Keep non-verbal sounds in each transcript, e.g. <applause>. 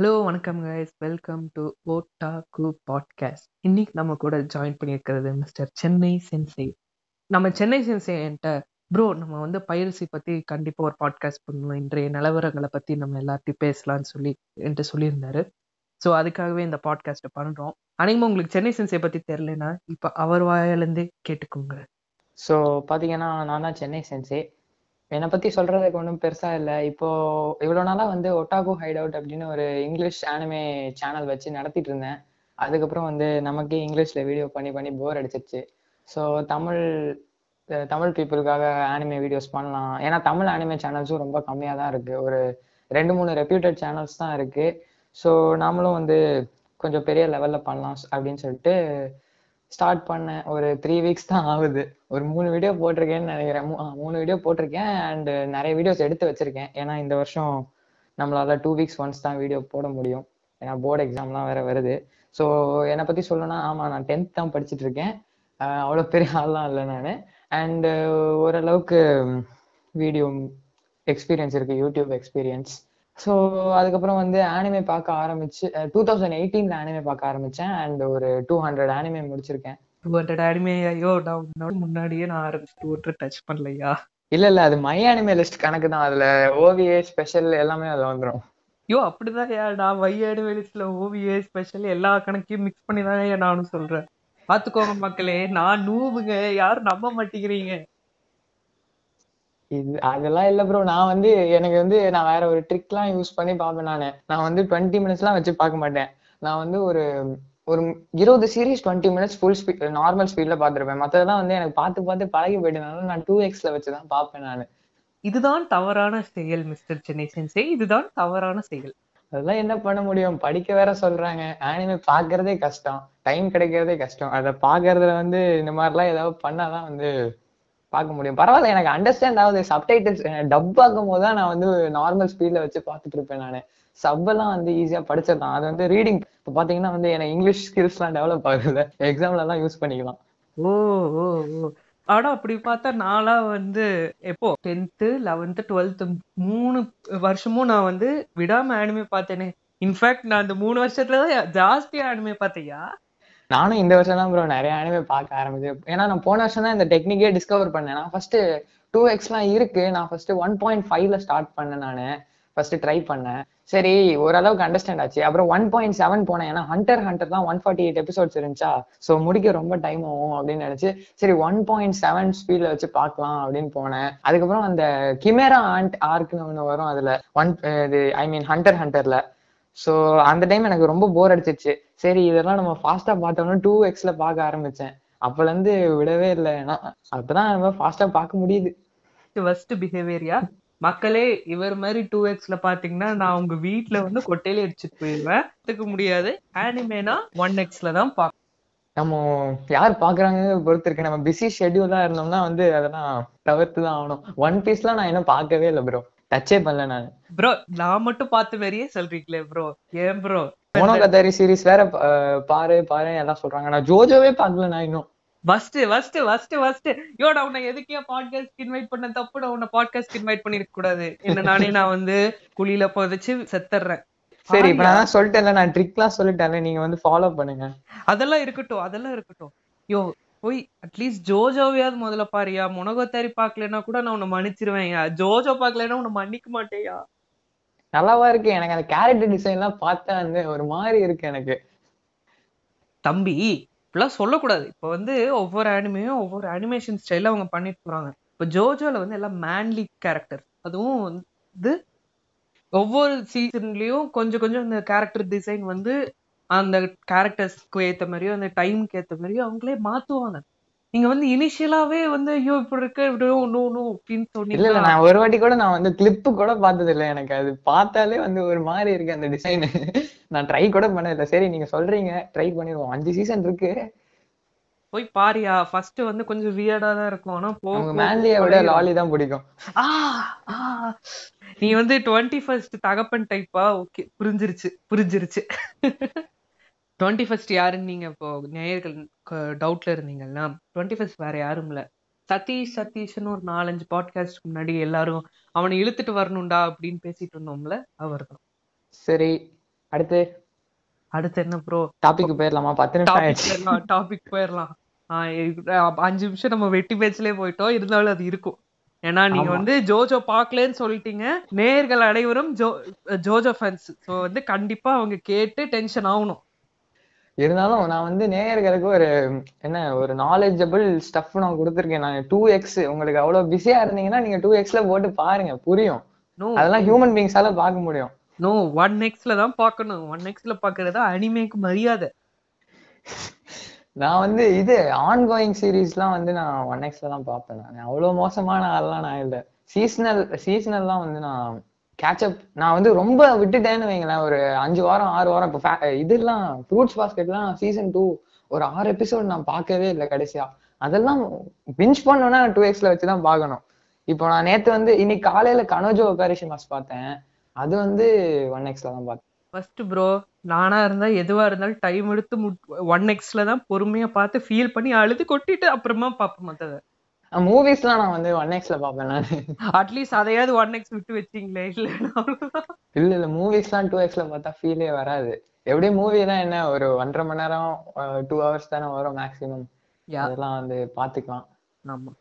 Hello வணக்கம் guys welcome to ஓட்டா கு பாட்காஸ்ட் இன்னைக்கு நம்ம கூட ஜாயின் பண்ணியிருக்கிறது மிஸ்டர் சென்னை சென்சே நம்ம சென்னை சென்சே என்கிட்ட ப்ரோ நம்ம வந்து பயிற்சி பற்றி கண்டிப்பாக ஒரு பாட்காஸ்ட் பண்ணணும் இன்றைய நிலவரங்களை பற்றி நம்ம எல்லாத்தையும் பேசலாம்னு சொல்லி என்கிட்ட சொல்லியிருந்தாரு. ஸோ அதுக்காகவே இந்த பாட்காஸ்ட்டை பண்ணுறோம் அனைவரும் உங்களுக்கு சென்னை சென்சே பற்றி தெரிலனா இப்போ அவர் வாயிலேருந்தே கேட்டுக்கோங்க. ஸோ பார்த்தீங்கன்னா நான் தான் சென்னை சென்சே என்னை பற்றி சொல்கிறதுக்கு ஒன்றும் பெருசாக இல்லை. இப்போ இவ்வளோ நாளாக வந்து ஒட்டாகோ ஹைட் அவுட் அப்படின்னு ஒரு இங்கிலீஷ் ஆனிமே சேனல் வச்சு நடத்திட்டு இருந்தேன். அதுக்கப்புறம் வந்து நமக்கே இங்கிலீஷில் வீடியோ பண்ணி பண்ணி போர் அடிச்சிருச்சு. ஸோ தமிழ் தமிழ் பீப்புளுக்காக ஆனிமே வீடியோஸ் பண்ணலாம். ஏன்னா தமிழ் ஆனிமே சேனல்ஸும் ரொம்ப கம்மியாக தான் இருக்குது ஒரு ரெண்டு மூணு ரெப்யூட்டட் சேனல்ஸ் தான் இருக்குது ஸோ நாமளும் வந்து கொஞ்சம் பெரிய லெவலில் பண்ணலாம் அப்படின்னு சொல்லிட்டு ஸ்டார்ட் பண்ணேன் ஒரு த்ரீ வீக்ஸ் தான் ஆகுது. ஒரு மூணு வீடியோ போட்டிருக்கேன்னு நினைக்கிறேன். மூணு வீடியோ போட்டிருக்கேன் அண்ட் நிறைய வீடியோஸ் எடுத்து வச்சிருக்கேன். ஏன்னா இந்த வருஷம் நம்மளால டூ வீக்ஸ் ஒன்ஸ் தான் வீடியோ போட முடியும். ஏன்னா போர்டு எக்ஸாம்லாம் வேற வருது. ஸோ என்னை பத்தி சொல்லணும்னா ஆமா நான் டென்த் தான் படிச்சுட்டு இருக்கேன். அவ்வளோ பெரிய ஆள்லாம் இல்லை நான். அண்ட் ஓரளவுக்கு வீடியோ எக்ஸ்பீரியன்ஸ் இருக்கு. யூடியூப் எக்ஸ்பீரியன்ஸ் ஸோ அதுக்கப்புறம் வந்து ஆனிமே பார்க்க ஆரம்பிச்சு டூ தௌசண்ட் எயிட்டீன்ல ஆனிமே பார்க்க ஆரம்பிச்சேன். அண்ட் ஒரு டூ ஹண்ட்ரட் ஆனிமே முடிச்சிருக்கேன். டூ ஹண்ட்ரட் அடிமே ஐயோ நான் முன்னாடியே நான் ஆரம்பிச்சு ஒன்று டச் பண்ணலையா? இல்ல இல்ல அது மை அனிமே லிஸ்ட் கணக்கு தான். அதுல ஓவிஏ ஸ்பெஷல் எல்லாமே அதுல வந்துரும். ஐயோ அப்படிதான் நான் வையாடு வெளிஸ்ல ஓவிய ஸ்பெஷல் எல்லா கணக்கையும் மிக்ஸ் பண்ணி தான் நானும் சொல்றேன். பாத்துக்கோங்க மக்களே நான் நூபுங்க யாரும் நம்ப மாட்டேங்கிறீங்க. இது அதெல்லாம் இல்ல ப்ரோ நான் வந்து எனக்கு வந்து நான் வேற ஒரு ட்ரிக்லாம் யூஸ் பண்ணி பார்ப்பேன் நானு. நான் வந்து டுவெண்ட்டி மினிட்ஸ்லாம் வச்சு பார்க்க மாட்டேன். நான் வந்து ஒரு ஒரு இருபது series twenty minutes full speed normal ஸ்பீட்ல பார்த்துருப்பேன். மத்ததெல்லாம் வந்து எனக்கு பார்த்து பார்த்து பழகி போயிட்டனால நான் டூ எக்ஸ்ல வச்சு தான் பார்ப்பேன் நான். இதுதான் தவறான செயல் மிஸ்டர் சென்னை சென்சே இதுதான் தவறான செயல். அதெல்லாம் என்ன பண்ண முடியும்? படிக்க வேற சொல்றாங்க. ஆனிமே பாக்குறதே கஷ்டம். டைம் கிடைக்கிறதே கஷ்டம். அதை பாக்குறதுல வந்து இந்த மாதிரிலாம் ஏதாவது பண்ணாதான் வந்து பார்க்க முடியும். பரவாயில்ல எனக்கு அண்டர்ஸ்டாண்ட் ஆகுது. சப்டைட்டில்ஸ் டப் பார்க்கும் போது தான் நான் வந்து நார்மல் ஸ்பீட்ல வச்சு பார்த்துட்டு இருப்பேன் நான். சப் எல்லாம் வந்து ஈஸியா படிச்சிடலாம். அது வந்து ரீடிங் இப்போ பாத்தீங்கன்னா வந்து எனக்கு இங்கிலீஷ் ஸ்கில்ஸ்லாம் டெவலப் ஆகுது. எக்ஸாம்ல எல்லாம் யூஸ் பண்ணிக்கலாம். ஓ ஓ ஓ. ஆனா அப்படி பார்த்தா நாளா வந்து எப்போ? டென்த்து லெவன்த்து டுவெல்த்து மூணு வருஷமும் நான் வந்து விடாம ஆனிமே பார்த்தேனே. இன்ஃபேக்ட் நான் அந்த மூணு வருஷத்துல தான் ஜாஸ்தியா ஆனிமே பார்த்தியா நானும் இந்த வருஷம் தான் ப்ரோ நிறைய அனிமே பார்க்க ஆரம்பிச்சேன். ஏன்னா நான் போன வருஷம் தான் இந்த டெக்னிக்கே டிஸ்கவர் பண்ணேன். நான் ஃபர்ஸ்ட் டூ எக்ஸ்லாம் இருக்கு. நான் ஃபர்ஸ்ட் ஒன் பாயிண்ட் ஃபைவ்ல ஸ்டார்ட் பண்ணேன் நான். ஃபர்ஸ்ட் ட்ரை பண்ணேன். சரி ஓரளவுக்கு அண்டர்ஸ்டாண்ட் ஆச்சு. அப்புறம் ஒன் பாயிண்ட் செவன் போனேன். ஏன்னா ஹண்டர் ஹண்டர் தான் ஒன் ஃபார்ட்டி எயிட் எபிசோட்ஸ் இருந்துச்சா? ஸோ முடிக்க ரொம்ப டைம் ஆகும் அப்படின்னு நினைச்சு சரி ஒன் பாயிண்ட் செவன் ஸ்பீட்ல வச்சு பார்க்கலாம் அப்படின்னு போனேன். அதுக்கப்புறம் அந்த கிமேரா ஆண்ட் ஆர்க்னு ஒன்று வரும் அதுல. ஒன் இது ஐ மீன் ஹண்டர் ஹண்டர்ல ஸோ அந்த டைம் எனக்கு ரொம்ப போர் அடிச்சிருச்சு. சரி இதெல்லாம் நம்ம ஃபாஸ்டா பார்த்தோம்னா டூ எக்ஸ்ல பார்க்க ஆரம்பிச்சேன். அப்பல இருந்து விடவே இல்லை. ஏன்னா அப்பதான் நம்ம ஃபாஸ்டா பார்க்க முடியுது. ஃபர்ஸ்ட் பிஹேவியரியா மக்களே இவர் மாதிரி டூ எக்ஸ்ல பாத்தீங்கன்னா நான் உங்க வீட்ல வந்து கொட்டையில அடிச்சுட்டு போயிடுவேன் கத்துக்க முடியாது. ஆனிமேனா ஒன் எக்ஸ்ல தான் பார்க்க நம்ம யார் பாக்குறாங்க பொறுத்து இருக்கு. நம்ம பிஸி ஷெட்யூலா இருந்தோம்னா வந்து அதெல்லாம் தவிர்த்து தான் ஆகணும் ஒன் பீஸ்லாம் நான் இன்னும் பார்க்கவே இல்லை ப்ரோ டச்சே பண்ணல நான். ப்ரோ நான் மட்டும் பார்த்த மாதிரியே சொல்றீங்களே ப்ரோ ஏன் ப்ரோ மோனோகத்தாரி சீரிஸ் வேற பாரு பாரு எல்லாம் சொல்றாங்க. நான் ஜோஜோவே பார்க்கல நான் இன்னும். ஃபர்ஸ்ட் ஃபர்ஸ்ட் ஃபர்ஸ்ட் ஃபர்ஸ்ட் யோ நான் உன்னை எதுக்கே பாட்காஸ்ட் இன்வைட் பண்ண? தப்பு நான் உன்னை பாட்காஸ்ட் இன்வைட் பண்ணிருக்க கூடாது. என்ன நானே நான் வந்து குழியில புதைச்சு செத்துறேன். சரி இப்ப நான் சொல்லிட்டேன்ல நான் ட்ரிக்லாம் சொல்லிட்டேன்ல நீங்க வந்து ஃபாலோ பண்ணுங்க. அதெல்லாம் இருக்கட்டும் அதெல்லாம் இருக்கட்டும். யோ போய் அட்லீஸ்ட் ஜோஜோவையாவது முதல்ல பாரியா முனகோத்தாரி பாக்கலன்னா கூட நான் உன்னை மன்னிச்சிருவேன் ஜோஜோ பாக்கலன்னா உன்னை மன்னிக்க மாட்டேயா நல்லாவா இருக்கு. எனக்கு அந்த கேரக்டர் டிசைன் எல்லாம் பார்த்தா வந்து ஒரு மாதிரி இருக்கு எனக்கு. தம்பி இப்படிலாம் சொல்லக்கூடாது. இப்போ வந்து ஒவ்வொரு அனிமையும் ஒவ்வொரு அனிமேஷன் ஸ்டைல அவங்க பண்ணிட்டு போறாங்க. இப்போ ஜோஜோல வந்து எல்லாம் மேன்லி கேரக்டர் அதுவும் வந்து ஒவ்வொரு சீசன்லயும் கொஞ்சம் கொஞ்சம் இந்த கேரக்டர் டிசைன் வந்து அந்த கேரக்டர்ஸ்க்கு ஏத்த மாதிரியோ அந்த டைம்க்கு ஏத்த மாதிரியோ அவங்களே மாத்துவாங்க. நீங்க வந்து இனிஷியலாவே வந்து ஐயோ இப்படி இருக்கு இப்படி நோ நோ அப்படின்னு இல்ல இல்ல சொன்னீங்க நான் ஒரு வாட்டி கூட நான் வந்து கிளிப்பு கூட பார்த்தது இல்ல. எனக்கு அது பார்த்தாலே வந்து ஒரு மாதிரி இருக்கு அந்த டிசைன் நான் ட்ரை கூட பண்ணதில்ல சரி நீங்க சொல்றீங்க. ட்ரை பண்ணிடுவோம். அஞ்சு சீசன் இருக்கு. போய் பாரியா. ஃபர்ஸ்ட் வந்து கொஞ்சம் வியர்டா தான் இருக்கும். ஆனா போக மேன்லியை விட. லாலி தான் பிடிக்கும். நீ வந்து டுவெண்ட்டி ஃபர்ஸ்ட் தகப்பன் டைப்பா ஓகே புரிஞ்சிருச்சு புரிஞ்சிருச்சு. டுவெண்ட்டி ஃபர்ஸ்ட் யாருன்னு நீங்க இப்போ நேயர்கள் டவுட்ல இருந்தீங்கன்னா டுவெண்ட்டி ஃபர்ஸ்ட் வேற யாரும் இல்ல. சதீஷ் சதீஷ்னு ஒரு நாலஞ்சு பாட்காஸ்ட் முன்னாடி எல்லாரும் அவனை இழுத்துட்டு வரணும்டா அப்படின்னு பேசிட்டு இருந்தோம்ல அவர் தான் சரி அடுத்து? அடுத்து என்ன ப்ரோ டாபிக் போயிடலாமா பத்து நிமிஷம் டாபிக் போயிடலாம் அஞ்சு நிமிஷம் நம்ம வெட்டி பேச்சிலே போயிட்டோம் இருந்தாலும் அது இருக்கும். ஏன்னா நீங்க. வந்து ஜோஜோ பார்க்கலன்னு சொல்லிட்டீங்க நேயர்கள் அனைவரும் ஜோ ஜோஜோ ஃபேன்ஸ் ஸோ வந்து கண்டிப்பா அவங்க கேட்டு டென்ஷன் ஆகணும். இருந்தாலும் நான் வந்து நேயர்களுக்கு ஒரு என்ன ஒரு நாலேஜபிள் ஸ்டஃப் நான் கொடுத்துருக்கேன். நான் டூ எக்ஸ் உங்களுக்கு அவ்வளவு பிஸியா இருந்தீங்கன்னா நீங்க டூ எக்ஸ்ல போட்டு பாருங்க புரியும். அதெல்லாம் ஹியூமன் பீங்ஸால பார்க்க முடியும். நோ ஒன் எக்ஸ்ல தான் பார்க்கணும். ஒன் எக்ஸ்ல பாக்குறதா அனிமேக்கு மரியாதை. நான் வந்து இது ஆன் கோயிங் சீரீஸ்லாம் வந்து நான் ஒன் எக்ஸ்ல தான் பார்ப்பேன் நான். அவ்வளவு மோசமான ஆள்லாம் நான் இல்லை. சீசனல் சீசனல்லாம் வந்து நான் கேட்சப் நான் வந்து ரொம்ப விட்டுட்டேன்னு வைங்களேன். ஒரு அஞ்சு வாரம் ஆறு வாரம் இப்போ இதெல்லாம் ஃப்ரூட்ஸ் பாஸ்கெட்லாம் சீசன் டூ ஒரு ஆறு எபிசோட் நான் பார்க்கவே இல்லை கடைசியா. அதெல்லாம் பிஞ்ச் பண்ணோன்னா டூ எக்ஸ்ல வச்சு தான் பார்க்கணும். இப்போ நான் நேத்து வந்து இன்னைக்கு காலையில கனோஜோ ஒகாரிஷிமாஸ் பார்த்தேன். அது வந்து ஒன் எக்ஸ்ல தான் பார்த்தேன். ஃபர்ஸ்ட் ப்ரோ நானா இருந்தா எதுவா இருந்தாலும் டைம் எடுத்து ஒன் எக்ஸ்ல தான் பொறுமையா பார்த்து ஃபீல் பண்ணி அழுது கொட்டிட்டு அப்புறமா பார்ப்போம் மத்தத. மூவிஸ்லாம் நான் வந்து ஒன் எக்ஸ்ல பார்ப்பேன் நான். அட்லீஸ்ட் அதையாவது ஒன் எக்ஸ் விட்டு வச்சீங்களே இல்ல இல்ல இல்ல மூவிஸ்லாம் டூ எக்ஸ்ல பார்த்தா ஃபீலே வராது. எப்படியும் மூவி தான் என்ன ஒரு ஒன்றரை மணி நேரம் டூ ஹவர்ஸ் தானே வரும் மேக்ஸிமம் அதெல்லாம் வந்து பாத்துக்கலாம் ஆமா.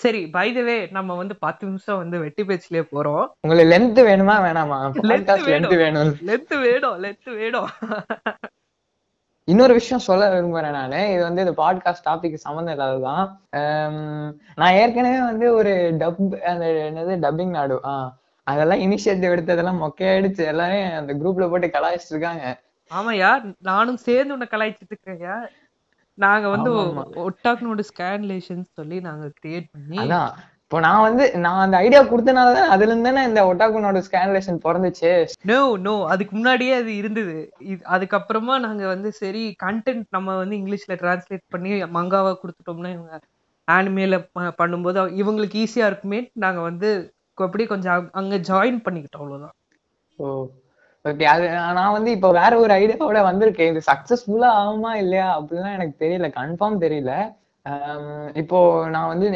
சரி பை த வே நம்ம வந்து பத்து நிமிஷம் வந்து வெட்டி பேச்சிலே போறோம். உங்களுக்கு லென்த் வேணுமா வேணாமா? லென்த் வேணும். லென்த் வேணும் லென்த் வேணும். இன்னொரு விஷயம் சொல்ல விரும்புறேன் நானு. இது வந்து இந்த பாட்காஸ்ட் டாபிக் சம்மந்தம் இல்லாததுதான். ஆம், நான் ஏற்கனவே வந்து ஒரு டப் அந்த என்னது டப்பிங் நாடு ஆஹ் அதெல்லாம் இனிஷியேட்டிவ் எடுத்ததெல்லாம் மொக்கையாயிடுச்சு. எல்லாரும் அந்த குரூப்ல போட்டு கலாய்ச்சிட்டு இருக்காங்க. ஆமாயா நானும் சேர்ந்து உன்னை கலாய்ச்சிட்டு இருக்கேன்யா நாங்க வந்து ஒட்டாக்னோட ஸ்கேன்லேஷன்ஸ் சொல்லி நாங்க கிரியேட் பண்ணி அதான். இப்போ நான் வந்து நான் அந்த ஐடியா கொடுத்தனால தான் அதுல இருந்து தானே இந்த ஒட்டாகுனோட ஸ்கேன்லேஷன் பிறந்துச்சு? நோ நோ அதுக்கு முன்னாடியே அது இருந்தது. அதுக்கப்புறமா நாங்க வந்து சரி கண்டென்ட் நம்ம வந்து இங்கிலீஷ்ல டிரான்ஸ்லேட் பண்ணி மங்காவா கொடுத்துட்டோம்னா இவங்க ஆனிமேல பண்ணும்போது இவங்களுக்கு ஈஸியா இருக்குமே நாங்க வந்து அப்படியே கொஞ்சம் அங்க- ஜாயின் பண்ணிக்கிட்டோம் அவ்வளவுதான். ஓ ஓகே அது நான் வந்து இப்போ வேற ஒரு ஐடியாவோட வந்திருக்கேன். இது சக்சஸ்ஃபுல்லா ஆகுமா இல்லையா? அப்படிலாம் எனக்கு தெரியல கன்ஃபார்ம் தெரியல. இப்போ நான் வந்து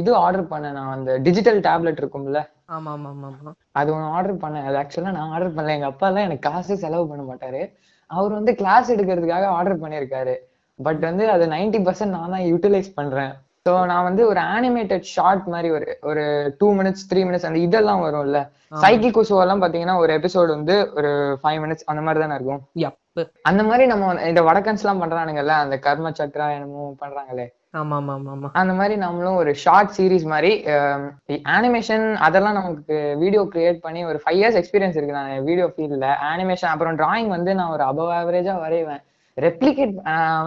இது ஆர்டர் பண்ணேன். நான் அந்த டிஜிட்டல் டேப்லெட் இருக்கும்ல. ஆமா ஆமா ஆமா அது ஒன்று ஆர்டர் பண்ணேன். அது ஆக்சுவலா நான் ஆர்டர் பண்ணல. எங்க அப்பா எல்லாம் எனக்கு காசு செலவு பண்ண மாட்டாரு. அவர் வந்து கிளாஸ் எடுக்கிறதுக்காக ஆர்டர் பண்ணியிருக்காரு. பட் வந்து அது 90% பர்சன்ட் நான் தான் யூட்டிலைஸ் பண்றேன். ஸோ நான் வந்து ஒரு அனிமேட்டட் ஷார்ட் மாதிரி ஒரு ஒரு டூ மினிட்ஸ் த்ரீ மினிட்ஸ் அந்த இதெல்லாம் வரும்ல. சைக்கி குசோ எல்லாம் பாத்தீங்கன்னா ஒரு எபிசோடு வந்து ஒரு ஃபைவ் மினிட்ஸ் அந்த மாதிரி தானே இருக்கும். அந்த மாதிரி நம்ம இந்த வடக்கன்ஸ் எல்லாம் பண்றானுங்கல்ல அந்த கர்ம சக்ரா என்னமோ பண்றாங்களே. அந்த மாதிரி நம்மளும் ஒரு ஷார்ட் சீரிஸ் மாதிரி அனிமேஷன் அதெல்லாம் நமக்கு வீடியோ கிரியேட் பண்ணி ஒரு ஃபைவ் இயர்ஸ் எக்ஸ்பீரியன்ஸ் இருக்கு நான் வீடியோ ஃபீல்ட்ல அனிமேஷன் அப்புறம் டிராயிங் வந்து நான் ஒரு அபவ் ஆவரேஜா வரைவேன். ரெப்ளிகேட்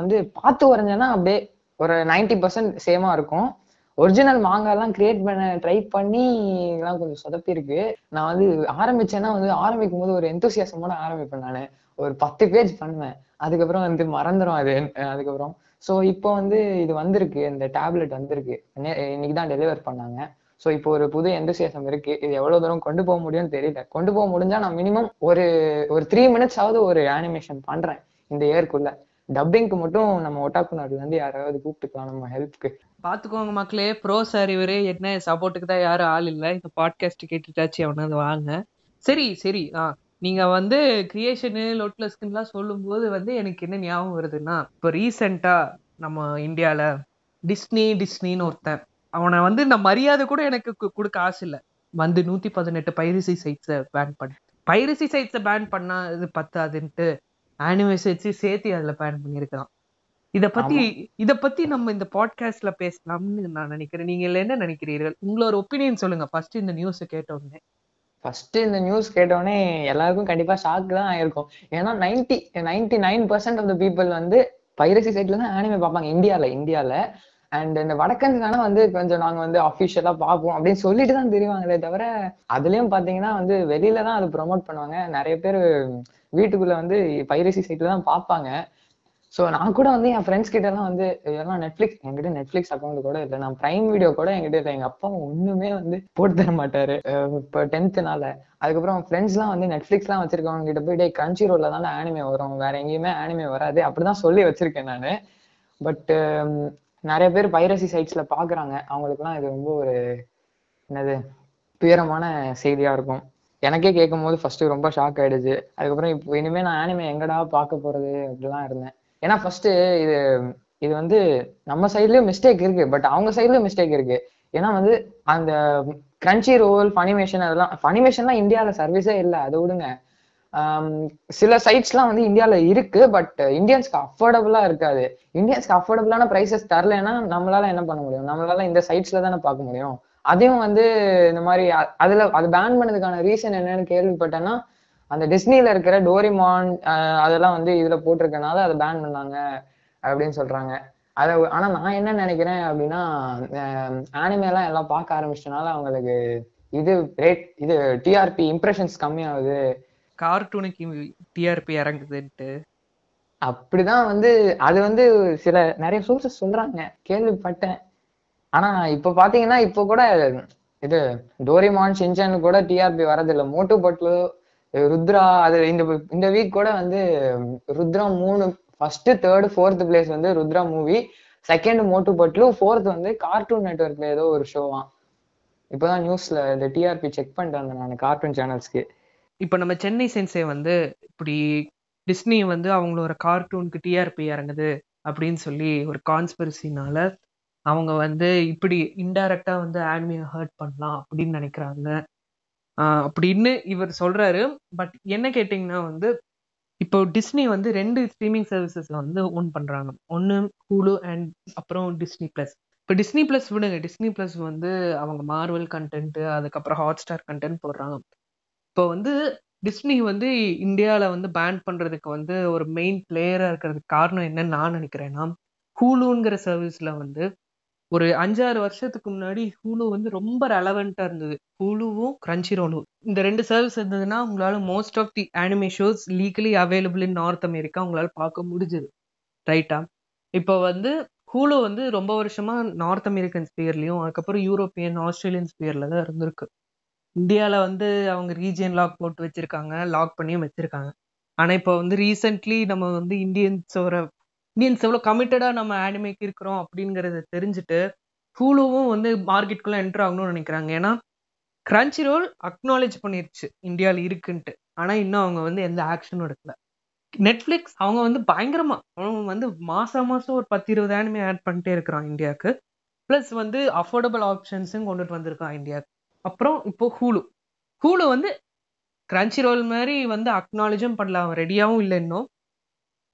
வந்து பார்த்து வரைஞ்சேன்னா அப்படியே ஒரு 90% பர்சன்ட் சேமா இருக்கும். ஒரிஜினல் மாங்காலாம் கிரியேட் பண்ண ட்ரை பண்ணி எல்லாம் கொஞ்சம் சொதப்பி இருக்கு நான் வந்து ஆரம்பிச்சேன்னா வந்து ஆரம்பிக்கும் போது ஒரு எந்தோசியாசமோட ஆரம்பிப்பேன் நான். ஒரு பத்து பேஜ் பண்ணுவேன். அதுக்கப்புறம் வந்து மறந்துடும் அது. அதுக்கப்புறம் ஸோ இப்போ வந்து இது வந்திருக்கு இந்த டேப்லெட் வந்திருக்கு. இன்னைக்கு தான் டெலிவர் பண்ணாங்க. ஸோ இப்போ ஒரு புது எந்தசியாசம் இருக்கு. இது எவ்வளோ தூரம் கொண்டு போக முடியும்னு தெரியல. கொண்டு போக முடிஞ்சா நான் மினிமம் ஒரு ஒரு த்ரீ மினிட்ஸ் ஆவது ஒரு அனிமேஷன் பண்றேன் இந்த இயர்க்குள்ள டப்பிங்க்கு மட்டும் நம்ம ஒட்டாக்கு நாட்டுல இருந்து யாராவது கூப்பிட்டுக்கலாம் நம்ம ஹெல்ப்க்கு பாத்துக்கோங்க மக்களே ப்ரோ சார் இவரு என்ன சப்போர்ட்டுக்கு தான் யாரும் ஆள் இல்லை. இந்த பாட்காஸ்ட் கேட்டுட்டாச்சு அவனது வாங்க. சரி சரி. ஆ நீங்க வந்து கிரியேஷனு லோட்லஸ்க்குலாம் சொல்லும்போது வந்து எனக்கு என்ன ஞாபகம் வருதுன்னா இப்போ ரீசெண்டா நம்ம இந்தியால டிஸ்னி டிஸ்னின்னு ஒருத்தன். அவனை வந்து நான் மரியாதை கூட எனக்கு கொடுக்க ஆசை இல்லை. வந்து நூத்தி பதினெட்டு பைரசி சைட்ஸை பேன் பண்ண பைரசி சைட்ஸை பேன் பண்ணா இது பத்தாதுன்ட்டு ஆனிவர்சரி சேர்த்து அதுல பேன் பண்ணியிருக்கான் இத பத்தி இத பத்தி நம்ம இந்த பாட்காஸ்ட்ல பேசலாம்னு நான் நினைக்கிறேன். நீங்க என்ன நினைக்கிறீர்கள்? உங்களோட ஒப்பீனியன் சொல்லுங்க. ஃபர்ஸ்ட் இந்த நியூஸ் கேட்ட உடனே. ஃபர்ஸ்ட் இந்த நியூஸ் கேட்டோடனே எல்லாருக்கும் கண்டிப்பா ஷாக் தான் ஆயிருக்கும். ஏன்னா ninety ninety nine percent of the people வந்து பைரசி சைட்ல தான் ஆனிமே பார்ப்பாங்க இந்தியால இந்தியால. அண்ட் இந்த வடக்கன்ஸ்னால வந்து கொஞ்சம் நாங்க வந்து அஃபிஷியலா பார்ப்போம் அப்படின்னு சொல்லிட்டு தான் தெரிவாங்களே தவிர அதுலயும் பாத்தீங்கன்னா வந்து வெளியில தான் அது ப்ரொமோட் பண்ணுவாங்க. நிறைய பேர் வீட்டுக்குள்ள வந்து பைரசி சைட்ல தான் பார்ப்பாங்க. ஸோ நான் கூட வந்து என் ஃப்ரெண்ட்ஸ் கிட்ட எல்லாம் வந்து எல்லாம் நெட்ஃபிளிக்ஸ் என்கிட்ட நெட்ஃபிளிக்ஸ் அக்கௌண்ட் கூட இல்லை. நான் பிரைம் வீடியோ கூட என்கிட்ட இல்லை. எங்க அப்பா ஒண்ணுமே வந்து போட்டு தர மாட்டாரு. இப்போ டென்த்னால அதுக்கப்புறம் ஃப்ரெண்ட்ஸ்லாம் வந்து நெட்ஃப்ளிக்ஸ்லாம் வச்சிருக்கவங்க கிட்ட போய் டே கஞ்சி ரோல தானே ஆனிமே வரும். வேற எங்கேயுமே ஆனிமே வராது. அப்படிதான் சொல்லி வச்சிருக்கேன் நான். பட் நிறைய பேர் பைரசி சைட்ஸ்ல பாக்குறாங்க. அவங்களுக்குலாம் இது ரொம்ப ஒரு என்னது துயரமான செய்தியா இருக்கும். எனக்கே கேட்கும் போது ஃபர்ஸ்ட் ரொம்ப ஷாக் ஆயிடுச்சு. அதுக்கப்புறம் இப்போ இனிமே நான் ஆனிமே எங்கடா பார்க்க போறது? அப்படிலாம் இருந்தேன். ஏன்னா ஃபர்ஸ்ட் இது இது வந்து நம்ம சைட்லயும் மிஸ்டேக் இருக்கு பட் அவங்க சைட்லயும் மிஸ்டேக் இருக்கு. ஏன்னா வந்து அந்த கிரன்ச்சி ரோல் ஃபனிமேஷன் அதெல்லாம் ஃபனிமேஷன்லாம் இந்தியாவில் சர்வீஸே இல்லை அதை விடுங்க. ஆம், சில சைட்ஸ்லாம் வந்து இந்தியாவில் இருக்கு பட் இந்தியன்ஸ்க்கு அஃபோர்டபுளா இருக்காது. இந்தியன்ஸ்க்கு அஃபோர்டபுளான ப்ரைஸஸ் தரலைன்னா நம்மளால என்ன பண்ண முடியும்? நம்மளால இந்த சைட்ஸ்ல தானே பார்க்க முடியும்? அதையும் வந்து இந்த மாதிரி அதில் அதுல அது பேன் பண்ணதுக்கான ரீசன் என்னன்னு கேள்விப்பட்டேன்னா அந்த டிஸ்னில இருக்கிற டோரிமான் அதெல்லாம் வந்து இதுல போட்டிருக்கனால அதை பேன் பண்ணாங்க அப்படின்னு சொல்றாங்க. அத ஆனா நான் என்ன நினைக்கிறேன் அப்படின்னா ஆனிமே எல்லாம் பார்க்க ஆரம்பிச்சனால அவங்களுக்கு இது ரேட் இது டிஆர்பி இம்ப்ரெஷன்ஸ் கம்மியாகுது. கார்ட்டூனுக்கு டிஆர்பி இறங்குதுன்ட்டு. அப்படிதான் வந்து அது வந்து சில நிறைய சோர்சஸ் சொல்றாங்க. கேள்விப்பட்டேன். ஆனா இப்ப பாத்தீங்கன்னா இப்ப கூட இது டோரிமான் ஷின்சான் கூட டிஆர்பி வரதில்ல. மோட்டு பட்லு ருத்ரா அது இந்த இந்த வீக் கூட வந்து ருத்ரா மூணு ஃபர்ஸ்ட் தேர்ட் ஃபோர்த் பிளேஸ் வந்து Rudra movie second Motu Patlu fourth வந்து கார்ட்டூன் நெட்ஒர்க்ல ஏதோ ஒரு ஷோவாம் இப்பதான் நியூஸ்ல இந்த டிஆர்பி செக் பண்ணிட்டு வந்தேன் நான் கார்ட்டூன் சேனல்ஸ்க்கு இப்போ நம்ம சென்னை சென்சே வந்து இப்படி டிஸ்னி வந்து அவங்களோட கார்ட்டூனுக்கு டிஆர்பி இறங்குது அப்படின்னு சொல்லி ஒரு கான்ஸ்பிரசினால அவங்க வந்து இப்படி இன்டைரக்டா வந்து ஆன்மியை ஹர்ட் பண்ணலாம் அப்படின்னு நினைக்கிறாங்க. அப்படின்னு இவர் சொல்றாரு. பட் என்ன கேட்டிங்கன்னா வந்து இப்போ டிஸ்னி வந்து ரெண்டு ஸ்ட்ரீமிங் சர்வீசஸ்ல வந்து ஓன் பண்றாங்க. ஒன்று ஹூலு அண்ட் அப்புறம் டிஸ்னி பிளஸ் இப்போ டிஸ்னி பிளஸ் விடுங்க. டிஸ்னி பிளஸ் வந்து அவங்க மார்வல் கண்டென்ட் அதுக்கப்புறம் ஹாட் ஸ்டார் கண்டென்ட் போடுறாங்க. இப்போ வந்து டிஸ்னி வந்து இந்தியாவில் வந்து பேன் பண்றதுக்கு வந்து ஒரு மெயின் பிளேயரா இருக்கிறதுக்கு காரணம் என்னன்னு நான் நினைக்கிறேன்னா ஹூலுங்கிற சர்வீஸ்ல வந்து ஒரு அஞ்சாறு வருஷத்துக்கு முன்னாடி ஹூலு வந்து ரொம்ப ரெலவெண்டா இருந்தது. ஹூலுவும் கிரன்ச்சி ரோலும் இந்த ரெண்டு சர்வீஸ் இருந்ததுன்னா உங்களால most of the anime shows legally available in North America உங்களால பார்க்க முடிஞ்சது. ரைட்டா இப்போ வந்து ஹூலு வந்து ரொம்ப வருஷமா நார்த் அமெரிக்கன் ஸ்பியர்லயும் அதுக்கப்புறம் யூரோப்பியன் ஆஸ்திரேலியன் ஸ்பியர்ல தான் இருந்திருக்கு. இந்தியால வந்து அவங்க ரீஜியன் லாக் போட்டு வச்சிருக்காங்க லாக் பண்ணியும் வச்சிருக்காங்க. ஆனா இப்போ வந்து ரீசெண்ட்லி நம்ம வந்து இந்தியன்ஸோட இந்தியன்ஸ் எவ்வளோ கமிட்டடாக நம்ம ஆனிமேக்கு இருக்கிறோம் அப்படிங்கிறத தெரிஞ்சுட்டு ஹூலுவும் வந்து மார்க்கெட்குள்ளே என்டர் ஆகணும்னு நினைக்கிறாங்க. ஏன்னா கிரன்ச்சி ரோல் அக்னாலேஜ் பண்ணிருச்சு. இந்தியாவில் இருக்குன்ட்டு. ஆனால் இன்னும் அவங்க வந்து எந்த ஆக்ஷனும் எடுக்கல. நெட்ஃப்ளிக்ஸ் அவங்க வந்து பயங்கரமாக அவங்க வந்து மாதம் மாதம் ஒரு பத்து இருபது ஆனிமே ஆட் பண்ணிட்டே இருக்கிறான் இந்தியாவுக்கு. ப்ளஸ் வந்து அஃபோர்டபுள் ஆப்ஷன்ஸும் கொண்டுட்டு வந்திருக்கான் இந்தியாவுக்கு. அப்புறம் இப்போ ஹூலு ஹூலு வந்து கிரன்ச்சி ரோல் மாதிரி வந்து அக்னாலேஜும் பண்ணல. அவன் ரெடியாகவும் இல்லை இன்னும்.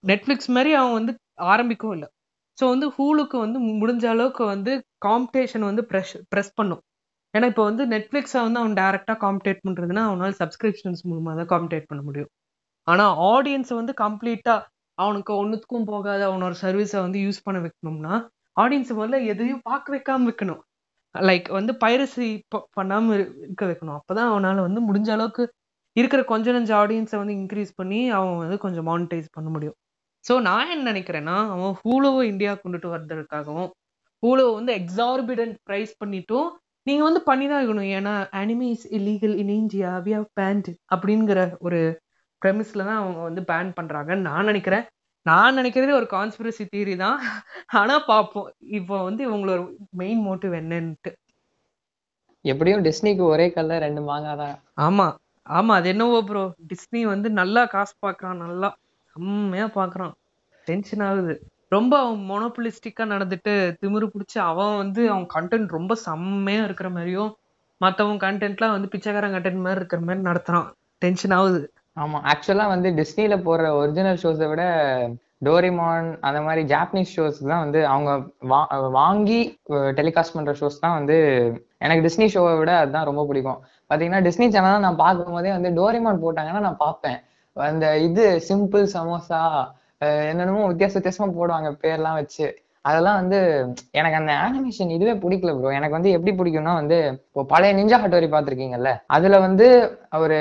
நெட்ஃப்ளிக்ஸ் மாதிரி அவன் வந்து ஆரம்பிக்கவும் இல்லை. ஸோ வந்து ஹூலுக்கு வந்து முடிஞ்ச அளவுக்கு வந்து காம்படேஷன் வந்து ப்ரெஷ் ப்ரெஸ் பண்ணும். ஏன்னா இப்போ வந்து நெட்ஃப்ளிக்ஸை வந்து அவன் டேரெக்டாக காம்படேட் பண்ணுறதுன்னா அவனால் சப்ஸ்கிரிப்ஷன்ஸ் மூலமாக தான் காம்படேட் பண்ண முடியும். ஆனால் ஆடியன்ஸை வந்து கம்ப்ளீட்டாக அவனுக்கு ஒன்றுத்துக்கும் போகாத அவனோட சர்வீஸை வந்து யூஸ் பண்ண வைக்கணும்னா ஆடியன்ஸை முதல்ல எதையும் பார்க்க வைக்காம வைக்கணும். லைக் வந்து பைரசி பண்ணாமல் இருக்க வைக்கணும். அப்போ தான் அவனால் வந்து முடிஞ்ச அளவுக்கு இருக்கிற கொஞ்ச நஞ்ச ஆடியன்ஸை வந்து இன்க்ரீஸ் பண்ணி அவன் வந்து கொஞ்சம் மானிட்டைஸ் பண்ண முடியும். ஸோ நான் என்ன நினைக்கிறேன்னா அவன் ஹூலோவை இந்தியா கொண்டுட்டு வர்றதுக்காகவும் ஹூலோவை வந்து எக்ஸார்பிடன்ட் ப்ரைஸ் பண்ணிட்டும் நீங்க வந்து பண்ணி தான் இருக்கணும் ஏன்னா anime is illegal in India we have banned அப்படிங்கிற ஒரு ப்ரெமிஸ்ல தான் அவங்க வந்து பேன் பண்றாங்கன்னு நான் நினைக்கிறேன். நான் நினைக்கிறது ஒரு கான்ஸ்பிரசி தியரி தான். ஆனா பார்ப்போம். இப்போ வந்து இவங்களோட மெயின் மோட்டிவ் என்னன்ட்டு. எப்படியும் டிஸ்னிக்கு ஒரே கல்ல ரெண்டு மாங்காய் தான் ஆமா. ஆமா அது என்னவோ ப்ரோ டிஸ்னி வந்து நல்லா காசு பார்க்கறான் நல்லா. செம்மையா பாக்குறான். டென்ஷன் ஆகுது. ரொம்ப அவன் மொனோபுலிஸ்டிக்கா நடந்துட்டு திமிரு பிடிச்சி அவன் வந்து அவன் கண்டென்ட் ரொம்ப செம்மையா இருக்கிற மாதிரியும் மற்றவன் கண்டென்ட்லாம் வந்து பிச்சைக்காரன் கண்டென்ட் மாதிரி இருக்கிற மாதிரி நடத்துறான். டென்ஷன் ஆகுது. ஆமா ஆக்சுவலா வந்து டிஸ்னில போற ஒரிஜினல் ஷோஸை விட டோரிமான் அந்த மாதிரி ஜாப்பனீஸ் ஷோஸ் தான் வந்து அவங்க வா- வாங்கி டெலிகாஸ்ட் பண்ற ஷோஸ் தான் வந்து எனக்கு டிஸ்னி ஷோவை விட அதுதான் ரொம்ப பிடிக்கும். பாத்தீங்கன்னா டிஸ்னி சேனல் நான் பார்க்கும் போதே வந்து டோரிமான் போட்டாங்கன்னா நான் பார்ப்பேன். அந்த இது சிம்பிள் சமோசா என்னென்னமோ வித்தியாச வித்தியாசமா போடுவாங்க பேர்லாம் வச்சு. அதெல்லாம் வந்து எனக்கு அந்த ஆனிமேஷன் இதுவே பிடிக்கல ப்ரோ எனக்கு வந்து எப்படி பிடிக்கும்னா வந்து இப்போ பழைய நிஞ்சா ஹட்டோரி பார்த்துருக்கீங்கல்ல அதுல வந்து ஒரு